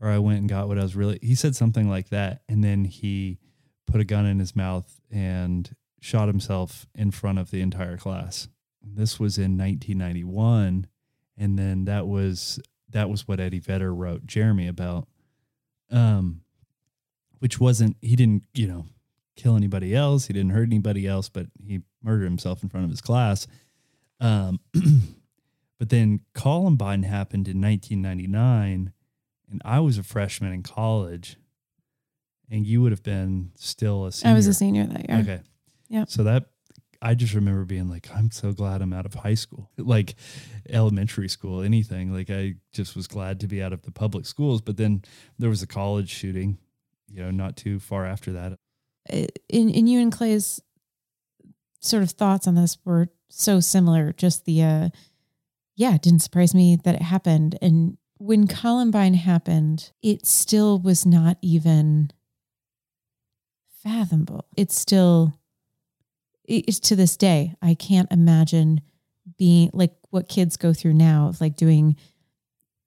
Or I went and got what I was really He said something like that and then he put a gun in his mouth and shot himself in front of the entire class. This was in 1991 and then that was that was what Eddie Vedder wrote Jeremy about um which wasn't he didn't, you know, kill anybody else, he didn't hurt anybody else, but he murdered himself in front of his class. Um but then Columbine happened in 1999 and I was a freshman in college and you would have been still a senior. I was a senior that year. Okay. Yeah. So that I just remember being like, I'm so glad I'm out of high school, like elementary school, anything. Like I just was glad to be out of the public schools. But then there was a college shooting, you know, not too far after that. Uh, in in you and Clay's sort of thoughts on this were so similar. Just the uh yeah, it didn't surprise me that it happened. And when Columbine happened, it still was not even fathomable. It's still it's to this day. I can't imagine being like what kids go through now of like doing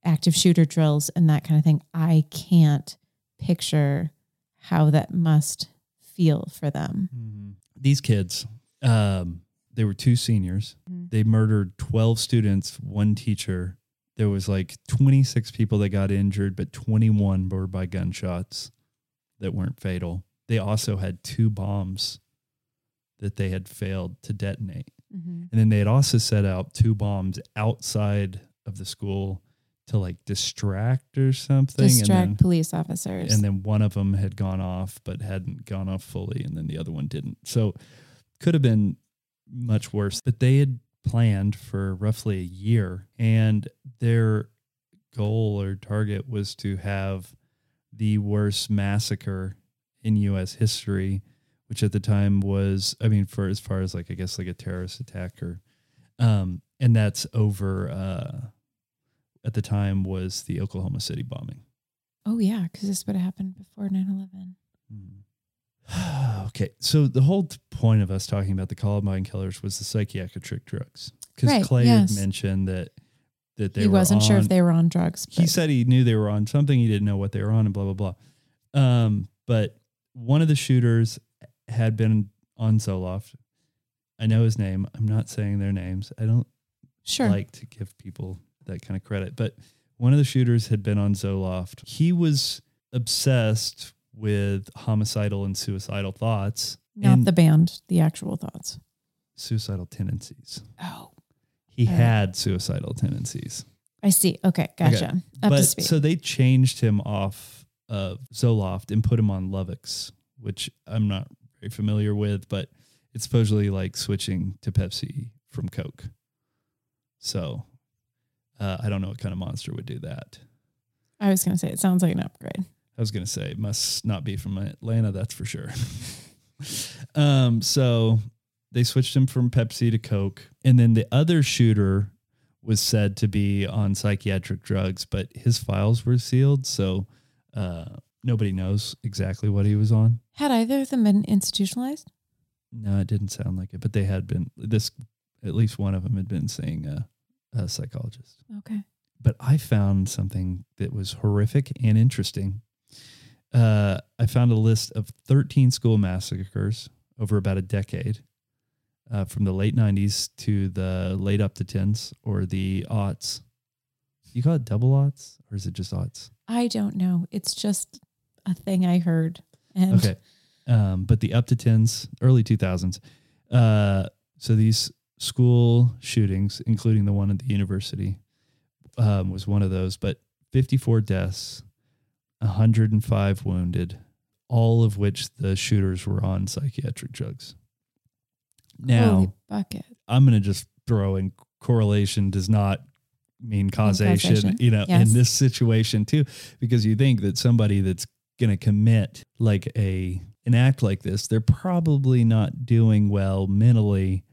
active shooter drills and that kind of thing. I can't picture how that must feel for them. These kids, um, they were two seniors. Mhm. They murdered 12 students, one teacher. There was like 26 people that got injured, but 21 were by gunshots that weren't fatal. They also had two bombs that they had failed to detonate. And then they had also set out two bombs outside of the school to like distract or something. Distract and then, police officers. and then one of them had gone off, but hadn't gone off fully. And then the other one didn't. So could have been much worse. But they had planned for roughly a year and their goal or target was to have the worst massacre in US history which at the time was I mean for as far as like I guess like a terrorist attack or um and that's over uh at the time was the Oklahoma City bombing. oh yeah, because this would have happened before 9-11. okay, so the whole point of us talking about the Columbine killers was the psychiatric drugs because Right, Clay yes. had mentioned that that they he wasn't sure if they were on drugs. he said he knew they were on something. He didn't know what they were on, and blah blah blah. Um, but one of the shooters had been on Zoloft. I know his name. I'm not saying their names. I don't sure. like to give people that kind of credit, but one of the shooters had been on Zoloft. He was obsessed with homicidal and suicidal thoughts Not the band, the actual thoughts. suicidal tendencies. Oh, He Right. had suicidal tendencies. I see. Okay, gotcha. Up but to speed. so they changed him off of Zoloft and put him on Luvox, which I'm not very familiar with, but it's supposedly like switching to Pepsi from Coke. So uh, I don't know what kind of monster would do that. I was going to say it sounds like an upgrade. I was going to say it must not be from Atlanta, that's for sure. um, so they switched him from Pepsi to Coke, and then the other shooter was said to be on psychiatric drugs, but his files were sealed, so uh, nobody knows exactly what he was on. Had either of them been institutionalized? No, it didn't sound like it, but they had been. This at least one of them had been seeing a, a psychologist. Okay. but I found something that was horrific and interesting. Uh, I found a list of 13 school massacres over about a decade, uh, from the late 90s to the late up to tens or the aughts. You call it double aughts or is it just aughts? I don't know. It's just a thing I heard. And Okay. Um, but the up to tens, early 2000s. Uh, so these school shootings, including the one at the university, um, was one of those, but 54 deaths 105 wounded, all of which the shooters were on psychiatric drugs. Now. I'm going to just throw in correlation does not mean causation, causation. you know, Yes. in this situation too, because you think that somebody that's going to commit like a an act like this, they're probably not doing well mentally.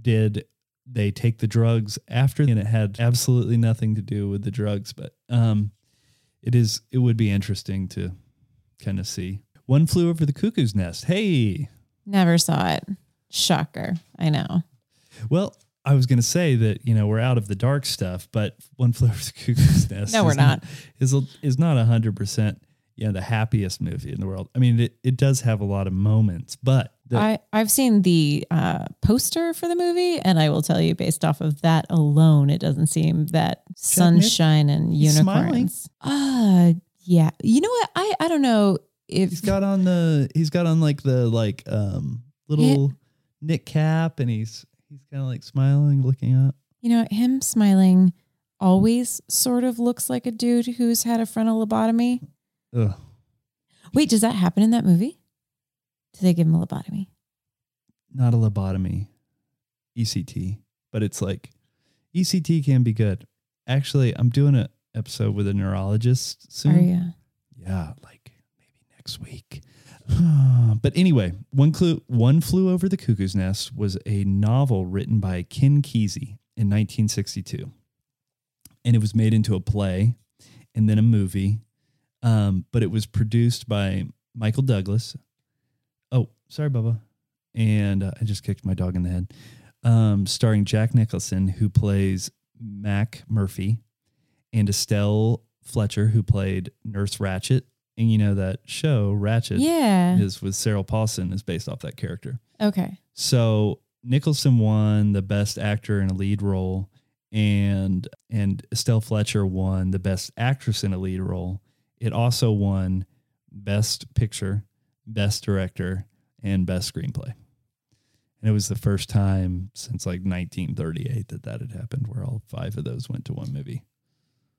Did they take the drugs after and it had absolutely nothing to do with the drugs, but um it is it would be interesting to kind of see. One flew over the cuckoo's nest. Hey, Never saw it. Shocker. I know. Well, I was going to say that you know we're out of the dark stuff, but One Flew Over the Cuckoo's Nest. No, we're not. Is is not hundred percent. You know, the happiest movie in the world. I mean, it, it does have a lot of moments, but the, I, I've seen the uh, poster for the movie, and I will tell you, based off of that alone, it doesn't seem that sunshine and unicorns. Uh yeah. You know what? I, I don't know if he's got on the he's got on like the like um little knit cap, and he's he's kind of like smiling, looking up. you know him smiling always sort of looks like a dude who's had a frontal lobotomy. Ugh. Wait, does that happen in that movie? Do they give him a lobotomy? Not a lobotomy, ECT, but it's like ECT can be good. Actually, I'm doing an episode with a neurologist soon. Are you? Yeah, like maybe next week. but anyway, one clue, one flew over the cuckoo's nest was a novel written by Ken Kesey in 1962, and it was made into a play and then a movie. Um, but it was produced by Michael Douglas. Sorry, Bubba. And uh, I just kicked my dog in the head. Um, starring Jack Nicholson, who plays McMurphy, and Estelle Fletcher, who played Nurse Ratched. And you know that show Ratched Yeah. is with Sarah Paulson is based off that character. Okay. So Nicholson won the best actor in a lead role, and and Estelle Fletcher won the best actress in a lead role. It also won best picture, best director, and best screenplay. And it was the first time since like 1938 that that had happened, where all five of those went to one movie.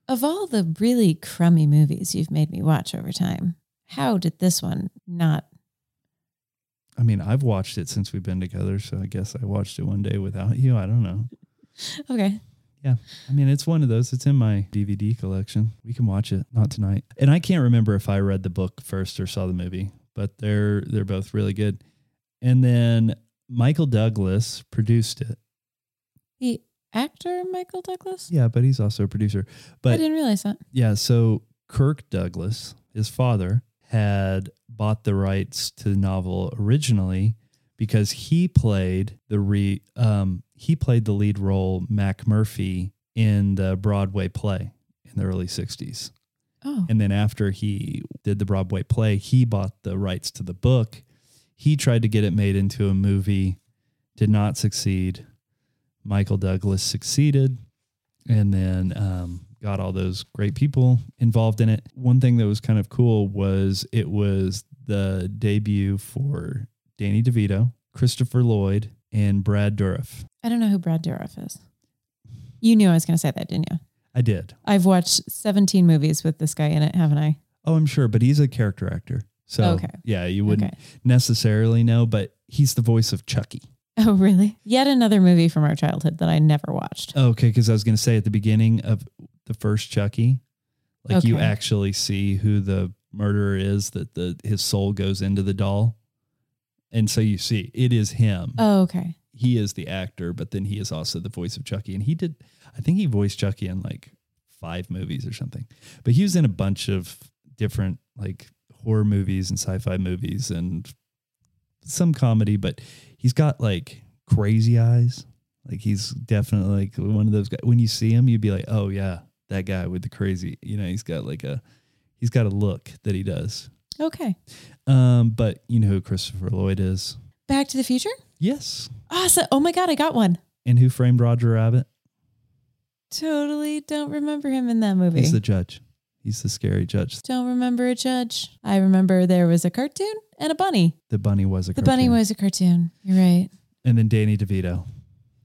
Of all the really crummy movies you've made me watch over time, how did this one not? I mean, I've watched it since we've been together, so I guess I watched it one day without you. I don't know. Okay. Yeah. I mean, it's one of those. It's in my DVD collection. We can watch it. Not tonight. And I can't remember if I read the book first or saw the movie, but they're they're both really good. And then Michael Douglas produced it. The actor Michael Douglas? Yeah, but he's also a producer. But I didn't realize that. yeah, so Kirk Douglas, his father, had bought the rights to the novel originally because he played the re um he played the lead role McMurphy in the Broadway play in the early 60s. Oh. And then after he did the Broadway play, he bought the rights to the book. He tried to get it made into a movie, did not succeed. Michael Douglas succeeded and then um, got all those great people involved in it. One thing that was kind of cool was it was the debut for Danny DeVito, Christopher Lloyd, and Brad Dourif. I don't know who Brad Dourif is. You knew I was going to say that, didn't you? I did. I've watched 17 movies with this guy in it, haven't I? Oh, I'm sure, but he's a character actor. So Okay. yeah, you wouldn't Okay. necessarily know, but he's the voice of Chucky. Oh, really? Yet another movie from our childhood that I never watched. Oh, okay, because I was going to say at the beginning of the first Chucky, like you actually see who the murderer is that the his soul goes into the doll, and so you see it is him. Oh, okay. He is the actor, but then he is also the voice of Chucky, and he did. I think he voiced Chucky in like five movies or something, but he was in a bunch of different like horror movies and sci-fi movies and some comedy, but he's got like crazy eyes. Like he's definitely like one of those guys. When you see him, you'd be like, "Oh yeah, that guy with the crazy." You know, he's got like a he's got a look that he does. Okay. Um, but you know who Christopher Lloyd is? Back to the Future? Yes. Awesome. Oh my God, I got one. And who framed Roger Rabbit? Totally don't remember him in that movie. He's the judge. He's the scary judge. don't remember a judge. I remember there was a cartoon and a bunny. The bunny was a The bunny cartoon. was a cartoon. You're right. and then Danny DeVito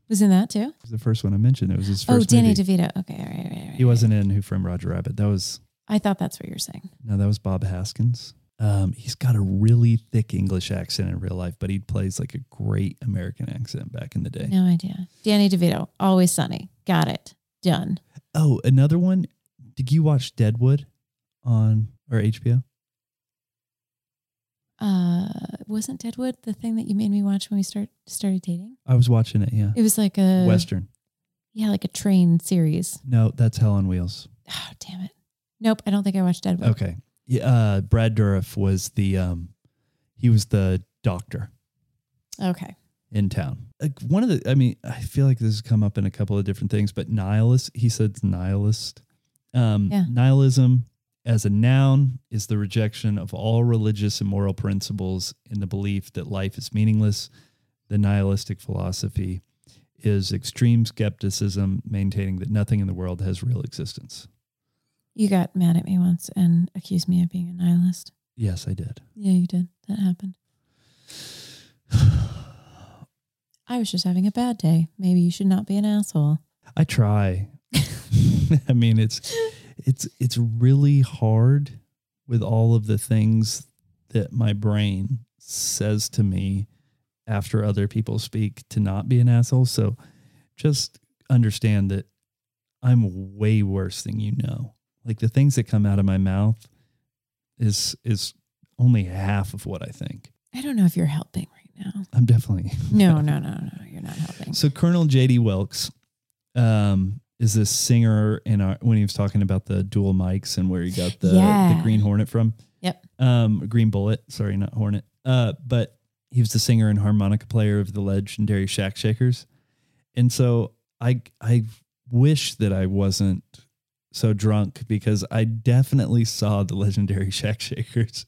Was in that too? was the first one I mentioned. It was his Oh, Danny movie. DeVito. Okay, all right, right, right. he wasn't in Who Framed Roger Rabbit. That was I thought that's what you're saying. No, that was Bob Hoskins. Um, he's got a really thick English accent in real life, but he plays like a great American accent back in the day. No idea. Danny DeVito, Always Sunny. Got it. Done. Oh, another one. Did you watch Deadwood on or HBO? Uh, wasn't Deadwood the thing that you made me watch when we start started dating? I was watching it. Yeah, It was like a Western. Yeah, like a train series. No, that's Hell on Wheels. Oh, damn it. Nope, I don't think I watched Deadwood. Okay. Yeah, uh, Brad Dourif was the um, he was the doctor Okay. In town. Like one of the, I mean, I feel like this has come up in a couple of different things, but nihilist. He said nihilist. Um, Yeah. Nihilism as a noun is the rejection of all religious and moral principles in the belief that life is meaningless. The nihilistic philosophy is extreme skepticism, maintaining that nothing in the world has real existence. You got mad at me once and accused me of being a nihilist. Yes, I did. Yeah, you did. That happened. I was just having a bad day. Maybe you should not be an asshole. I try. I mean, it's it's it's really hard with all of the things that my brain says to me after other people speak to not be an asshole. So just understand that I'm way worse than you know. Like the things that come out of my mouth is is only half of what I think. I don't know if you're helping right now. I'm definitely No, no, no, no. You're not helping. So Colonel J.D. Wilkes um, is this singer in our when he was talking about the dual mics and where he got the, Yeah. the Green Hornet from. Yep. Um, Green Bullet. Sorry, not Hornet. Uh, but he was the singer and harmonica player of the legendary Shack Shakers. And so I I wish that I wasn't so drunk because I definitely saw the legendary Shack Shakers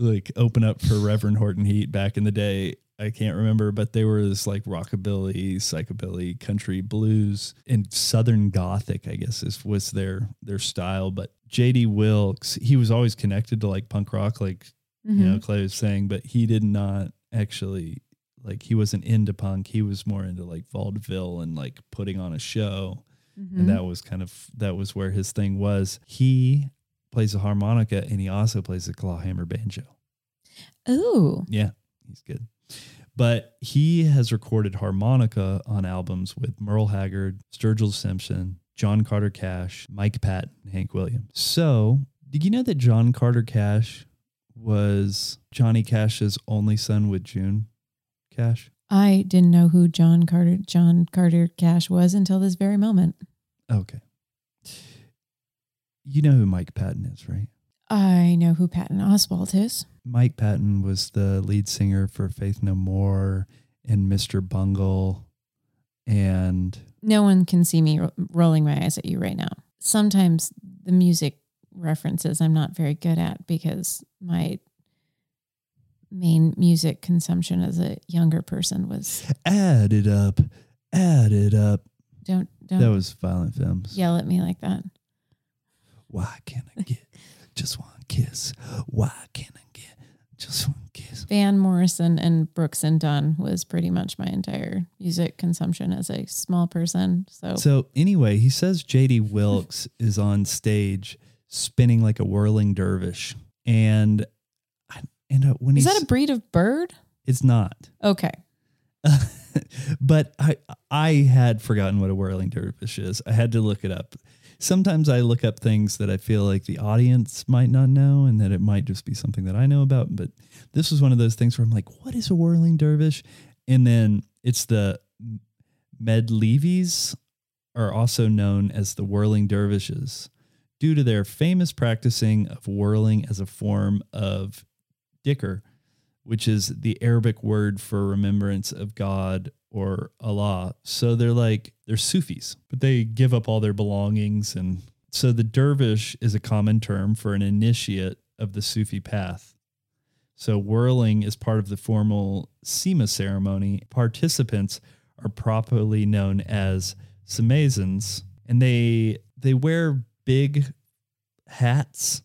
like open up for Reverend Horton Heat back in the day. I can't remember, but they were this like rockabilly, psychobilly, country blues, and southern gothic. I guess is was their their style. But J.D. Wilkes, he was always connected to like punk rock, like you know Mhm. Clay was saying, but he did not actually like he wasn't into punk. He was more into like vaudeville and like putting on a show Mhm. and that was kind of that was where his thing was. He plays a harmonica and he also plays a clawhammer banjo. Ooh. Yeah, he's good. But he has recorded harmonica on albums with Merle Haggard, Sturgill Simpson, John Carter Cash, Mike Patton, and Hank Williams. So, did you know that John Carter Cash was Johnny Cash's only son with June Cash? I didn't know who John Carter John Carter Cash was until this very moment. Okay. You know who Mike Patton is, right? I know who Patton Oswalt is. Mike Patton was the lead singer for Faith No More and Mr. Bungle. And No one can see me ro- rolling my eyes at you right now. Sometimes the music references I'm not very good at because my main music consumption as a younger person was add it up, add it up. don't don't That was Violent Femmes. yell at me like that. Why can't I get just one kiss? Why can't I get just one kiss? Van Morrison and Brooks and Dunn was pretty much my entire music consumption as a small person. So, So anyway, he says J.D. Wilkes is on stage spinning like a whirling dervish, and I- and uh, when is he's that a breed of bird? it's not. Okay. but I I had forgotten what a whirling dervish is. I had to look it up. Sometimes I look up things that I feel like the audience might not know and that it might just be something that I know about. But this was one of those things where I'm like, what is a whirling dervish? And then it's the Mevlevis are also known as the whirling dervishes due to their famous practicing of whirling as a form of dhikr, which is the Arabic word for remembrance of God or Allah. So they're like, they're Sufis, but they give up all their belongings. And so the dervish is a common term for an initiate of the Sufi path. So whirling is part of the formal Sema ceremony. Participants are properly known as semazens, and they they wear big hats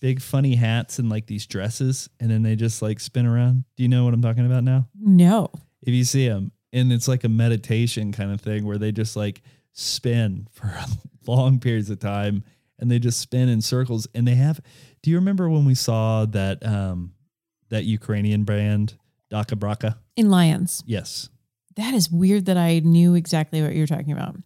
big funny hats and like these dresses and then they just like spin around. Do you know what I'm talking about now? No. If you see them and it's like a meditation kind of thing where they just like spin for long periods of time and they just spin in circles. And they have. Do you remember when we saw that um that Ukrainian band DakhaBrakha? In Lyons. Yes. That is weird that I knew exactly what you're talking about.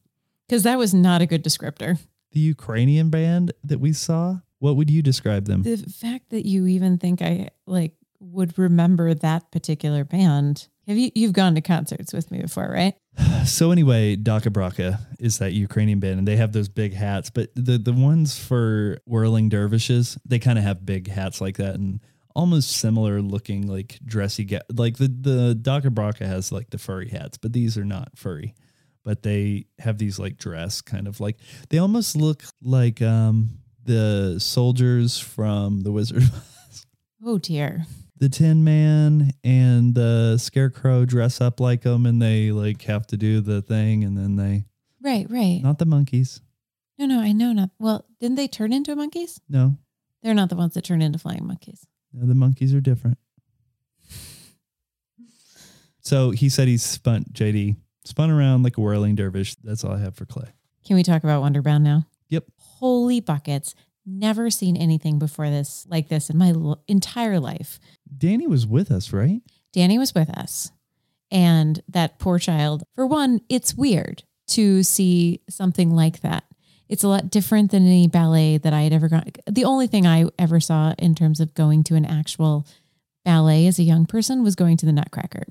Because that was not a good descriptor. The Ukrainian band that we saw. What would you describe them? The fact that you even think I like would remember that particular band. Have you you've gone to concerts with me before, right? So anyway, DakhaBrakha is that Ukrainian band, and they have those big hats. But the the ones for whirling dervishes, they kind of have big hats like that, and almost similar looking, like dressy. Ga- like the the DakhaBrakha has like the furry hats, but these are not furry. But they have these like dress kind of like they almost look like um the soldiers from the Wizard. of Oz. Oh dear. The Tin Man and the Scarecrow dress up like them, and they like have to do the thing, and then they Right, right. not the monkeys. No, no, I know not. Well, didn't they turn into monkeys? No, They're not the ones that turn into flying monkeys. no, the monkeys are different. So he said he spun JD spun around like a whirling dervish. That's all I have for Clay. Can we talk about Wonderbound now? Yep. Holy buckets. Never seen anything before this like this in my l- entire life. Danny was with us, right? Danny was with us. And that poor child, for one, it's weird to see something like that. It's a lot different than any ballet that I had ever gone. The only thing I ever saw in terms of going to an actual ballet as a young person was going to the Nutcracker,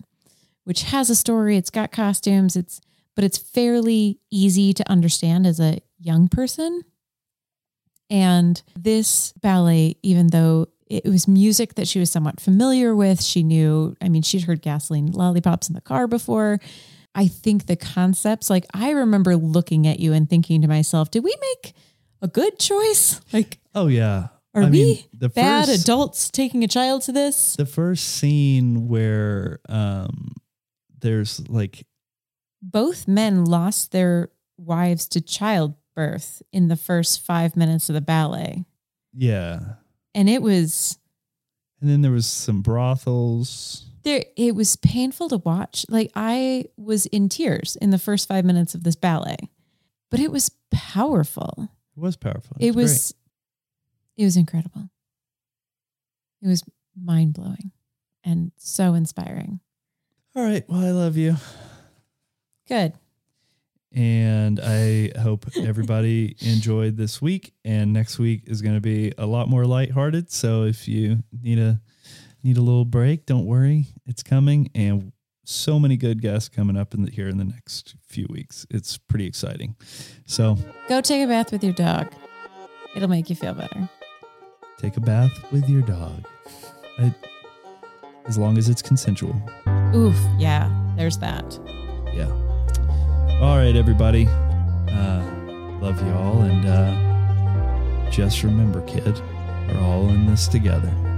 which has a story. It's got costumes. It's but it's fairly easy to understand as a young person. And this ballet, even though it was music that she was somewhat familiar with, she knew, I mean, she'd heard gasoline lollipops in the car before. I think the concepts, like I remember looking at you and thinking to myself, did we make a good choice? Like, Oh yeah. are I we mean, the bad first- adults taking a child to this? The first scene where um there's like Both men lost their wives to childbirth in the first five minutes of the ballet. yeah. And it was And then there was some brothels. there it was painful to watch like i was in tears in the first five minutes of this ballet but it was powerful It was powerful. it great. was it was incredible it was mind-blowing and so inspiring All right. Well, I love you. good And I hope everybody enjoyed this week. And next week is going to be a lot more lighthearted. So if you need a need a little break, don't worry, it's coming. And so many good guests coming up in the, here in the next few weeks. It's pretty exciting. So go take a bath with your dog it'll make you feel better take a bath with your dog, I, as long as it's consensual. oof yeah there's that Yeah. All right, everybody. Uh, love you all. And uh, just remember, kid, we're all in this together.